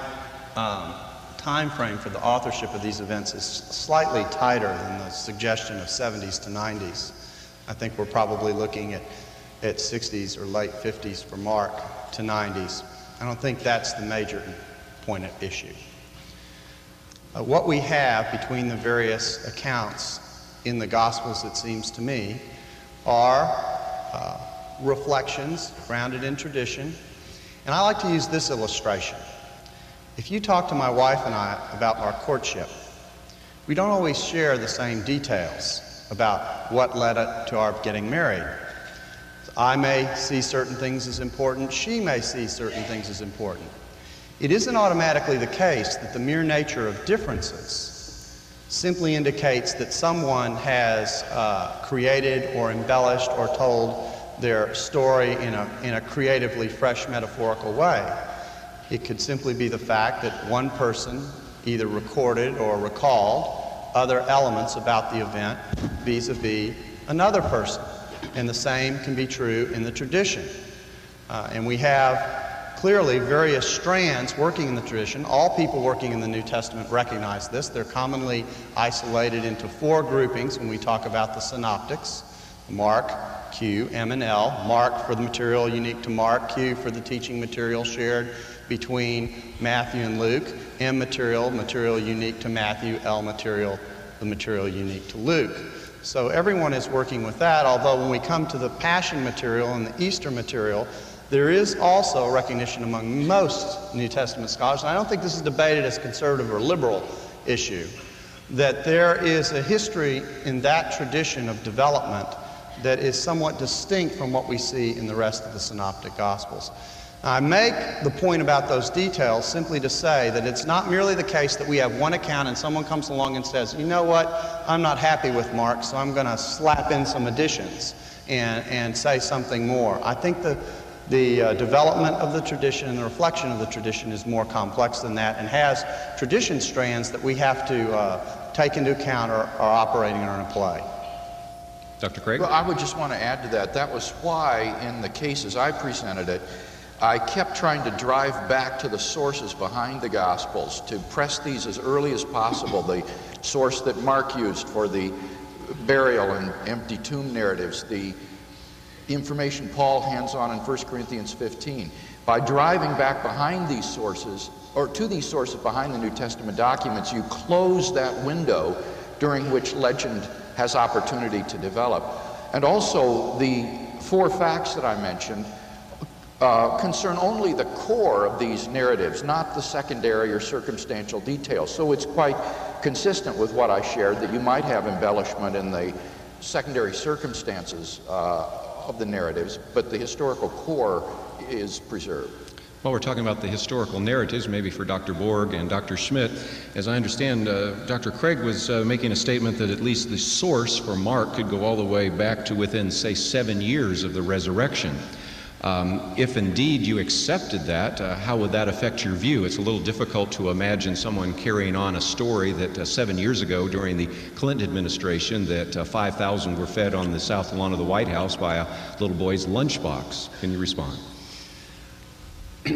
um, time frame for the authorship of these events is slightly tighter than the suggestion of 70s to 90s, I think we're probably looking at, at 60s or late 50s for Mark to 90s. I don't think that's the major point at issue. Uh, what we have between the various accounts in the Gospels, it seems to me, are uh, reflections grounded in tradition. And I like to use this illustration. If you talk to my wife and I about our courtship, we don't always share the same details about what led to our getting married. I may see certain things as important, she may see certain things as important. It isn't automatically the case that the mere nature of differences simply indicates that someone has uh, created or embellished or told their story in a, in a creatively fresh metaphorical way. It could simply be the fact that one person either recorded or recalled other elements about the event vis a vis another person. And the same can be true in the tradition. Uh, and we have clearly various strands working in the tradition. All people working in the New Testament recognize this. They're commonly isolated into four groupings when we talk about the synoptics Mark, Q, M, and L. Mark for the material unique to Mark, Q for the teaching material shared between Matthew and Luke, M material, material unique to Matthew, L material, the material unique to Luke. So everyone is working with that, although when we come to the Passion material and the Easter material, there is also recognition among most New Testament scholars, and I don't think this is debated as conservative or liberal issue, that there is a history in that tradition of development that is somewhat distinct from what we see in the rest of the Synoptic Gospels. I make the point about those details simply to say that it's not merely the case that we have one account and someone comes along and says, you know what, I'm not happy with Mark, so I'm going to slap in some additions and, and say something more. I think the, the uh, development of the tradition and the reflection of the tradition is more complex than that and has tradition strands that we have to uh, take into account or are operating or in play. Dr. Craig? Well, I would just want to add to that. That was why, in the cases I presented it, I kept trying to drive back to the sources behind the Gospels to press these as early as possible. The source that Mark used for the burial and empty tomb narratives, the information Paul hands on in 1 Corinthians 15. By driving back behind these sources, or to these sources behind the New Testament documents, you close that window during which legend has opportunity to develop. And also, the four facts that I mentioned uh, concern only the core of these narratives, not the secondary or circumstantial details. So it's quite consistent with what I shared that you might have embellishment in the secondary circumstances uh, of the narratives, but the historical core is preserved. While we're talking about the historical narratives, maybe for Dr. Borg and Dr. Schmidt, as I understand, uh, Dr. Craig was uh, making a statement that at least the source for Mark could go all the way back to within, say, seven years of the resurrection. Um, if indeed you accepted that, uh, how would that affect your view? It's a little difficult to imagine someone carrying on a story that uh, seven years ago during the Clinton administration that uh, 5,000 were fed on the south lawn of the White House by a little boy's lunchbox. Can you respond? A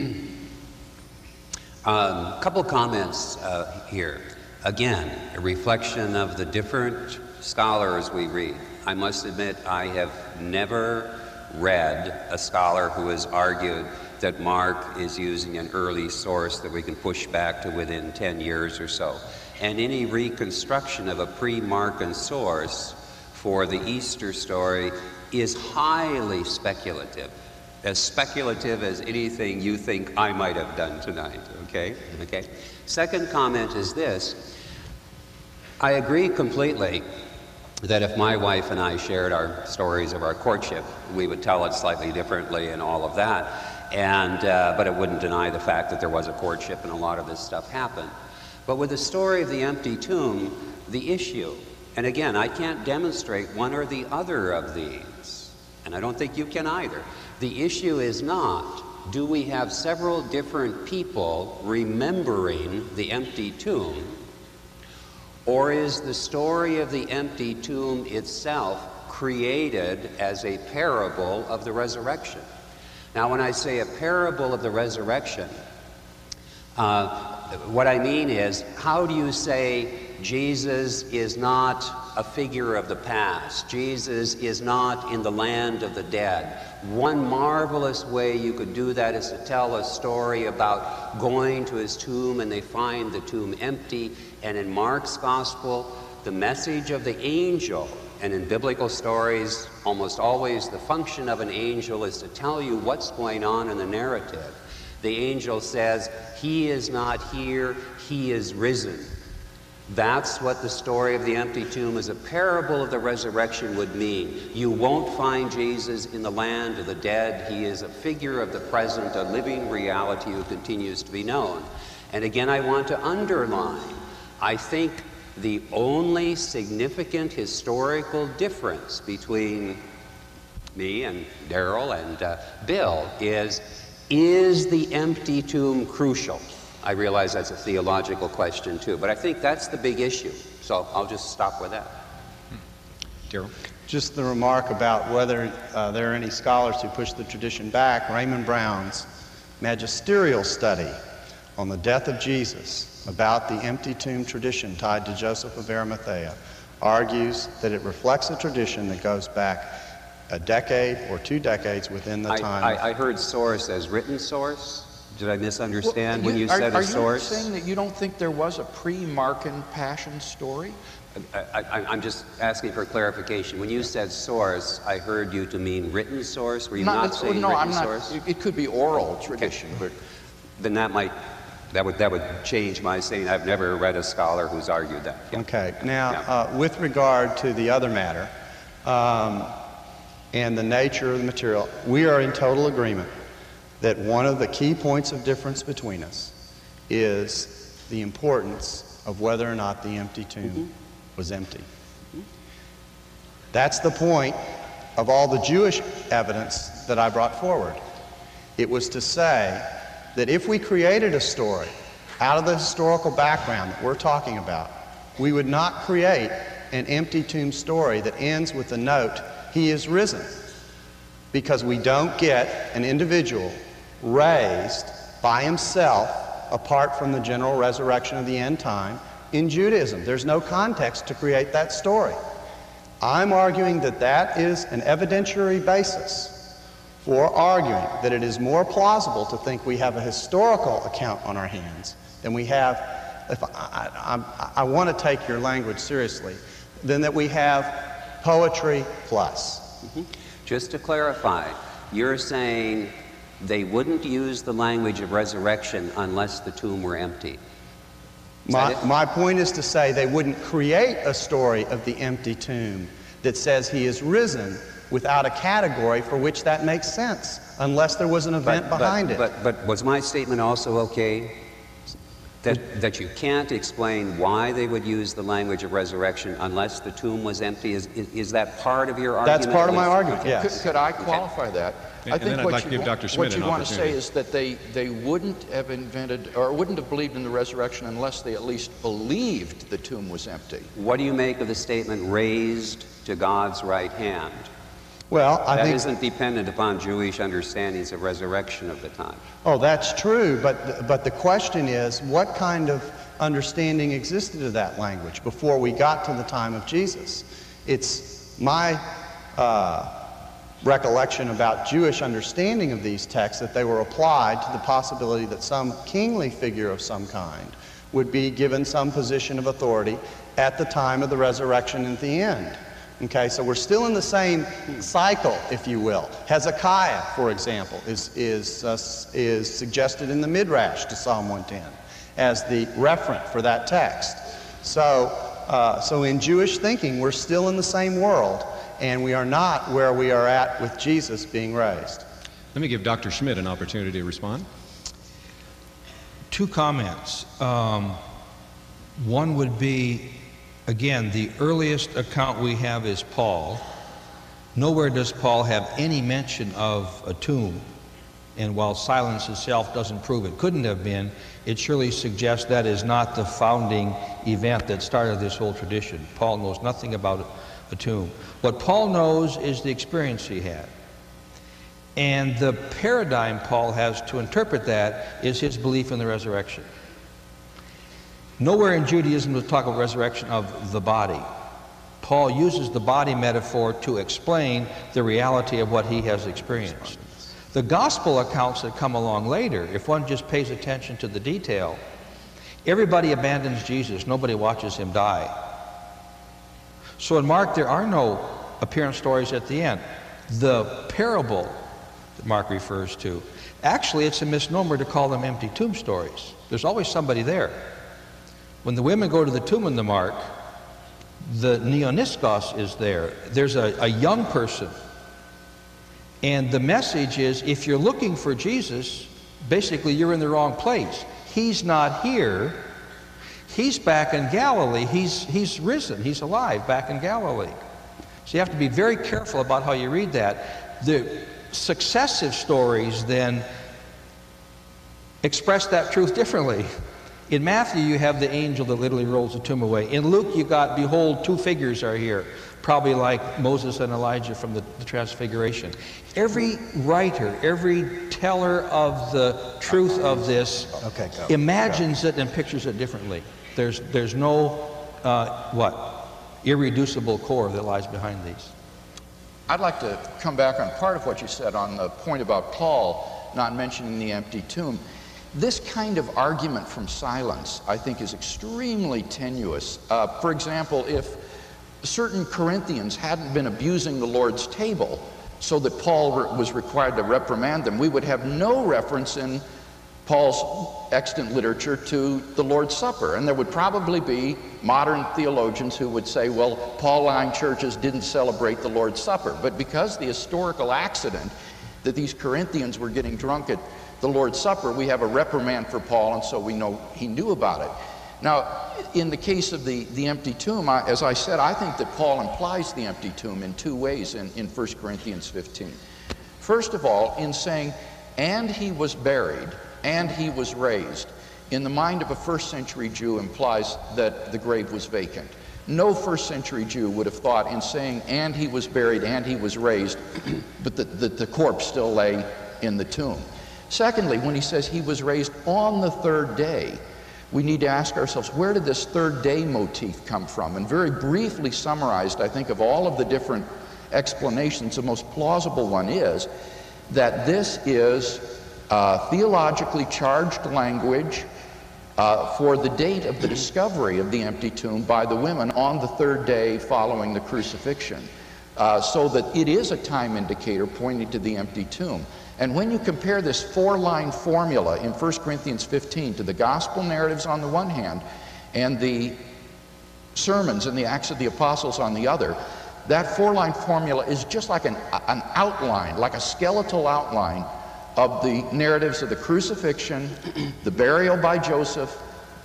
um, couple comments uh, here. Again, a reflection of the different scholars we read. I must admit, I have never read a scholar who has argued that Mark is using an early source that we can push back to within 10 years or so. And any reconstruction of a pre Markan source for the Easter story is highly speculative. As speculative as anything you think I might have done tonight, okay? Okay. Second comment is this I agree completely that if my wife and I shared our stories of our courtship, we would tell it slightly differently and all of that. and, uh, but it wouldn't deny the fact that there was a courtship and a lot of this stuff happened. But with the story of the empty tomb, the issue, and again, I can't demonstrate one or the other of these, and I don't think you can either. The issue is not do we have several different people remembering the empty tomb, or is the story of the empty tomb itself created as a parable of the resurrection? Now, when I say a parable of the resurrection, uh, what I mean is, how do you say Jesus is not a figure of the past? Jesus is not in the land of the dead. One marvelous way you could do that is to tell a story about going to his tomb and they find the tomb empty. And in Mark's gospel, the message of the angel, and in biblical stories, almost always the function of an angel is to tell you what's going on in the narrative. The angel says, He is not here, He is risen. That's what the story of the empty tomb as a parable of the resurrection would mean. You won't find Jesus in the land of the dead. He is a figure of the present, a living reality who continues to be known. And again, I want to underline I think the only significant historical difference between me and Darrell and uh, Bill is is the empty tomb crucial? I realize that's a theological question too, but I think that's the big issue. So I'll just stop with that. Darrell? Just the remark about whether uh, there are any scholars who push the tradition back. Raymond Brown's magisterial study on the death of Jesus about the empty tomb tradition tied to Joseph of Arimathea argues that it reflects a tradition that goes back a decade or two decades within the I, time. I, I heard source as written source. Did I misunderstand Well, when you are, said are a source? Are you saying that you don't think there was a pre-Markan passion story? I, I, I'm just asking for clarification. When you said source, I heard you to mean written source. Were you not, it's- saying no, written I'm source? It, it could be oral tradition, but Then that might that would that would change my saying I've never read a scholar who's argued that. Yeah. Okay. Now, Yeah. uh, with regard to the other matter um, and the nature of the material, we are in total agreement that one of the key points of difference between us is the importance of whether or not the empty tomb mm-hmm. was empty. That's the point of all the Jewish evidence that I brought forward. It was to say that if we created a story out of the historical background that we're talking about, we would not create an empty tomb story that ends with the note, He is risen. Because we don't get an individual raised by himself apart from the general resurrection of the end time in Judaism. There's no context to create that story. I'm arguing that that is an evidentiary basis for arguing that it is more plausible to think we have a historical account on our hands than we have, if I, I, I, I want to take your language seriously, than that we have poetry plus. Mm-hmm. Just to clarify, you're saying they wouldn't use the language of resurrection unless the tomb were empty. Is My, my point is to say they wouldn't create a story of the empty tomb that says he is risen without a category for which that makes sense, unless there was an event But- behind but, it. But, but was my statement also okay? That, that you can't explain why they would use the language of resurrection unless the tomb was empty? Is, is, is that part of your argument? That's part of my argument, could, yes. could I qualify that? And- I and think then I'd what like to you give Dr. Schmidt What you want to say is that they, they wouldn't have invented or wouldn't have believed in the resurrection unless they at least believed the tomb was empty. What do you make of the statement raised to God's right hand? well, I That think isn't dependent upon Jewish understandings of resurrection of the time. Oh, that's true, but, but the question is what kind of understanding existed of that language before we got to the time of Jesus? It's my uh, recollection about Jewish understanding of these texts that they were applied to the possibility that some kingly figure of some kind would be given some position of authority at the time of the resurrection and at the end. Okay, so we're still in the same cycle, if you will. Hezekiah, for example, is, is, uh, is suggested in the Midrash to Psalm 110 as the referent for that text. So, uh, so in Jewish thinking, we're still in the same world, and we are not where we are at with Jesus being raised. Let me give Dr. Schmidt an opportunity to respond. Two comments. Um, one would be, again, the earliest account we have is Paul. Nowhere does Paul have any mention of a tomb. And while silence itself doesn't prove it couldn't have been, it surely suggests that is not the founding event that started this whole tradition. Paul knows nothing about a tomb. What Paul knows is the experience he had. And the paradigm Paul has to interpret that is his belief in the resurrection. Nowhere in Judaism does talk about resurrection of the body. Paul uses the body metaphor to explain the reality of what he has experienced. The gospel accounts that come along later, if one just pays attention to the detail, everybody abandons Jesus, nobody watches him die. So in Mark, there are no appearance stories at the end. The parable that Mark refers to, actually, it's a misnomer to call them empty tomb stories. There's always somebody there. When the women go to the tomb in the Mark, the neaniskos is there. There's a, a young person. And the message is if you're looking for Jesus, basically you're in the wrong place. He's not here. He's back in Galilee. He's, he's risen. He's alive back in Galilee. So you have to be very careful about how you read that. The successive stories then express that truth differently. In Matthew, you have the angel that literally rolls the tomb away. In Luke, you got, behold, two figures are here, probably like Moses and Elijah from the, the Transfiguration. Every writer, every teller of the truth of this okay, imagines go. it and pictures it differently. There's, there's no, uh, what, irreducible core that lies behind these. I'd like to come back on part of what you said on the point about Paul not mentioning the empty tomb. This kind of argument from silence, I think, is extremely tenuous. Uh, for example, if certain Corinthians hadn't been abusing the Lord's table so that Paul re was required to reprimand them, we would have no reference in Paul's extant literature to the Lord's Supper. And there would probably be modern theologians who would say, well, Pauline churches didn't celebrate the Lord's Supper. But because the historical accident that these Corinthians were getting drunk at the Lord's Supper, we have a reprimand for Paul, and so we know he knew about it. Now, in the case of the, the empty tomb, I, as I said, I think that Paul implies the empty tomb in two ways in, in 1 Corinthians 15. First of all, in saying, and he was buried, and he was raised, in the mind of a first century Jew implies that the grave was vacant. No first century Jew would have thought in saying, and he was buried, and he was raised, but that the, the corpse still lay in the tomb. Secondly, when he says he was raised on the third day, we need to ask ourselves, where did this third day motif come from? And very briefly summarized, I think, of all of the different explanations, the most plausible one is that this is uh, theologically charged language uh, for the date of the discovery of the empty tomb by the women on the third day following the crucifixion, uh, so that it is a time indicator pointing to the empty tomb. And when you compare this four line formula in 1 Corinthians 15 to the gospel narratives on the one hand and the sermons and the Acts of the Apostles on the other, that four line formula is just like an, an outline, like a skeletal outline of the narratives of the crucifixion, the burial by Joseph,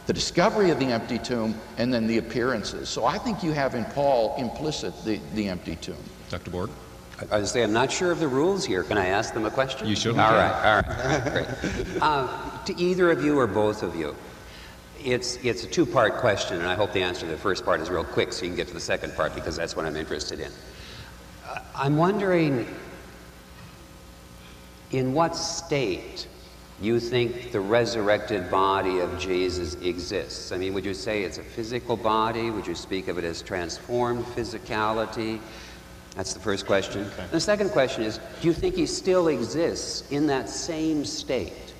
the discovery of the empty tomb, and then the appearances. So I think you have in Paul implicit the, the empty tomb. Dr. Borg? I was say I'm not sure of the rules here. Can I ask them a question? You should. All right, all right, great. Uh, to either of you or both of you, it's it's a two-part question, and I hope the answer to the first part is real quick, so you can get to the second part because that's what I'm interested in. Uh, I'm wondering, in what state you think the resurrected body of Jesus exists? I mean, would you say it's a physical body? Would you speak of it as transformed physicality? That's the first question. Okay. The second question is Do you think he still exists in that same state?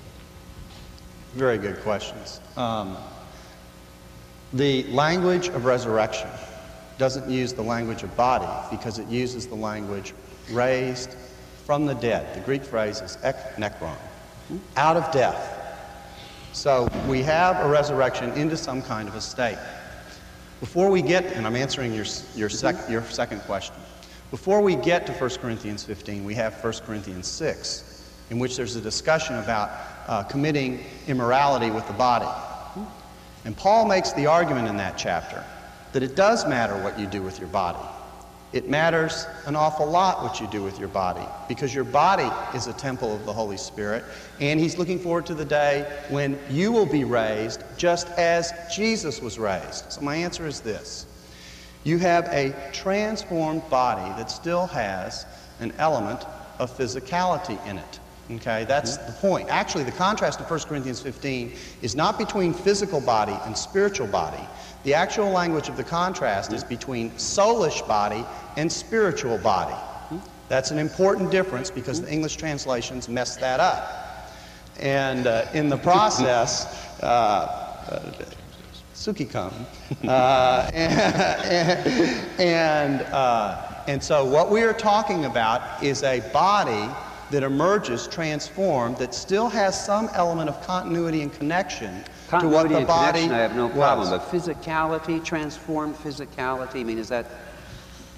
Very good questions. Um, the language of resurrection doesn't use the language of body because it uses the language raised from the dead. The Greek phrase is ek nekron, out of death. So we have a resurrection into some kind of a state. Before we get, and I'm answering your, your, sec, your second question, before we get to 1 Corinthians 15, we have 1 Corinthians 6, in which there's a discussion about uh, committing immorality with the body. And Paul makes the argument in that chapter that it does matter what you do with your body. It matters an awful lot what you do with your body because your body is a temple of the Holy Spirit, and he's looking forward to the day when you will be raised just as Jesus was raised. So, my answer is this you have a transformed body that still has an element of physicality in it. Okay, that's mm-hmm. the point. Actually, the contrast in 1 Corinthians 15 is not between physical body and spiritual body. The actual language of the contrast is between soulish body and spiritual body. That's an important difference because the English translations mess that up. And uh, in the process, uh, uh, uh, and, and, uh, and so what we are talking about is a body that emerges transformed that still has some element of continuity and connection Continuity to what the and body connection, I have no problem. was. But physicality, transformed physicality, I mean, is that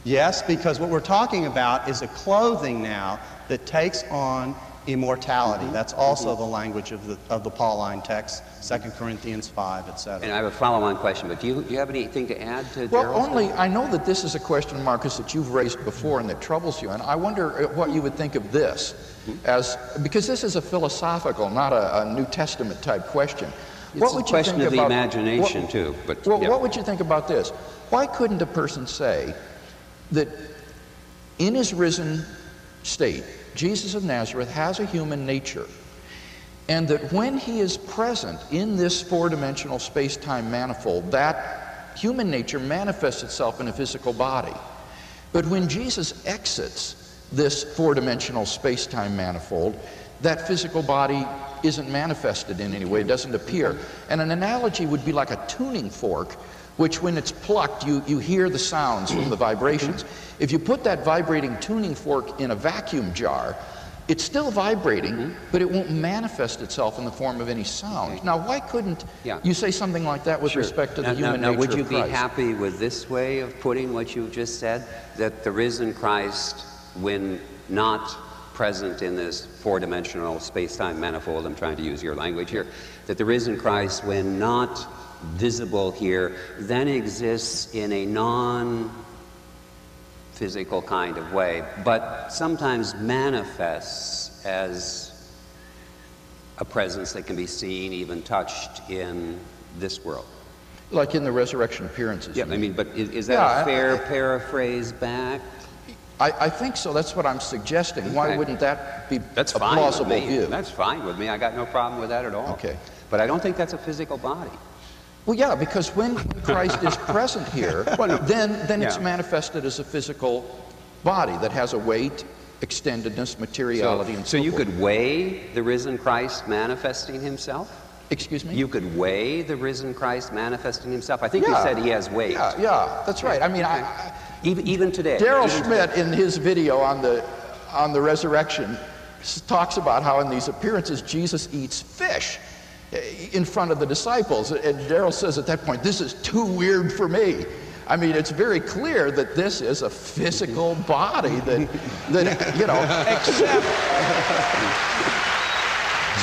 Yes, because what we're talking about is a clothing now that takes on immortality. Mm-hmm. That's also the language of the, of the Pauline text, 2 Corinthians 5, And etc. I have a follow-on question, but do you, do you have anything to add to Well, Darrell's only? I know that this is a question, Marcus, that you've raised before and that troubles you, and I wonder uh, what you would think of this as, because this is a philosophical, not a, a New Testament type question. It's a question of the imagination, too, but, Well, yeah. what would you think about this? Why couldn't a person say that in his risen state, Jesus of Nazareth has a human nature, and that when he is present in this four dimensional space time manifold, that human nature manifests itself in a physical body. But when Jesus exits this four dimensional space time manifold, that physical body isn't manifested in any way, it doesn't appear. And an analogy would be like a tuning fork, which when it's plucked, you, you hear the sounds from the vibrations. If you put that vibrating tuning fork in a vacuum jar, it's still vibrating, mm-hmm. but it won't manifest itself in the form of any sound. Now, why couldn't Yeah. you say something like that with Sure. respect to the Now- now- human now, nature would you be happy with this way of putting what you just said? That the risen Christ, when not present in this four dimensional space time manifold, I'm trying to use your language here, that the risen Christ, when not visible here, then exists in a non physical kind of way, but sometimes manifests as a presence that can be seen, even touched in this world. Like in the resurrection appearances. Yeah, I mean, but is, is that Yeah, I- a fair I- paraphrase back? I, I think so. That's what I'm suggesting. Why Okay. wouldn't that be That's a fine plausible with me. view? That's fine with me. I got no problem with that at all. Okay. But I don't think that's a physical body. Well, yeah, because when Christ is present here, then, then it's manifested as a physical body that has a weight, extendedness, materiality, and so so you forth. could weigh the risen Christ manifesting himself? Excuse me? You could weigh the risen Christ manifesting himself? I think yeah. you said he has weight. Yeah, yeah, that's right. I mean, I, I, Even, even today. Daryl Schmidt, in his video on the, on the resurrection, talks about how in these appearances Jesus eats fish in front of the disciples. And Daryl says at that point, This is too weird for me. I mean, it's very clear that this is a physical body that, that you know, except.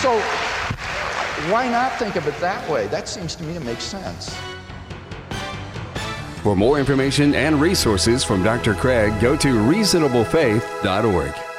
So, why not think of it that way? That seems to me to make sense. For more information and resources from Dr. Craig, go to reasonablefaith.org.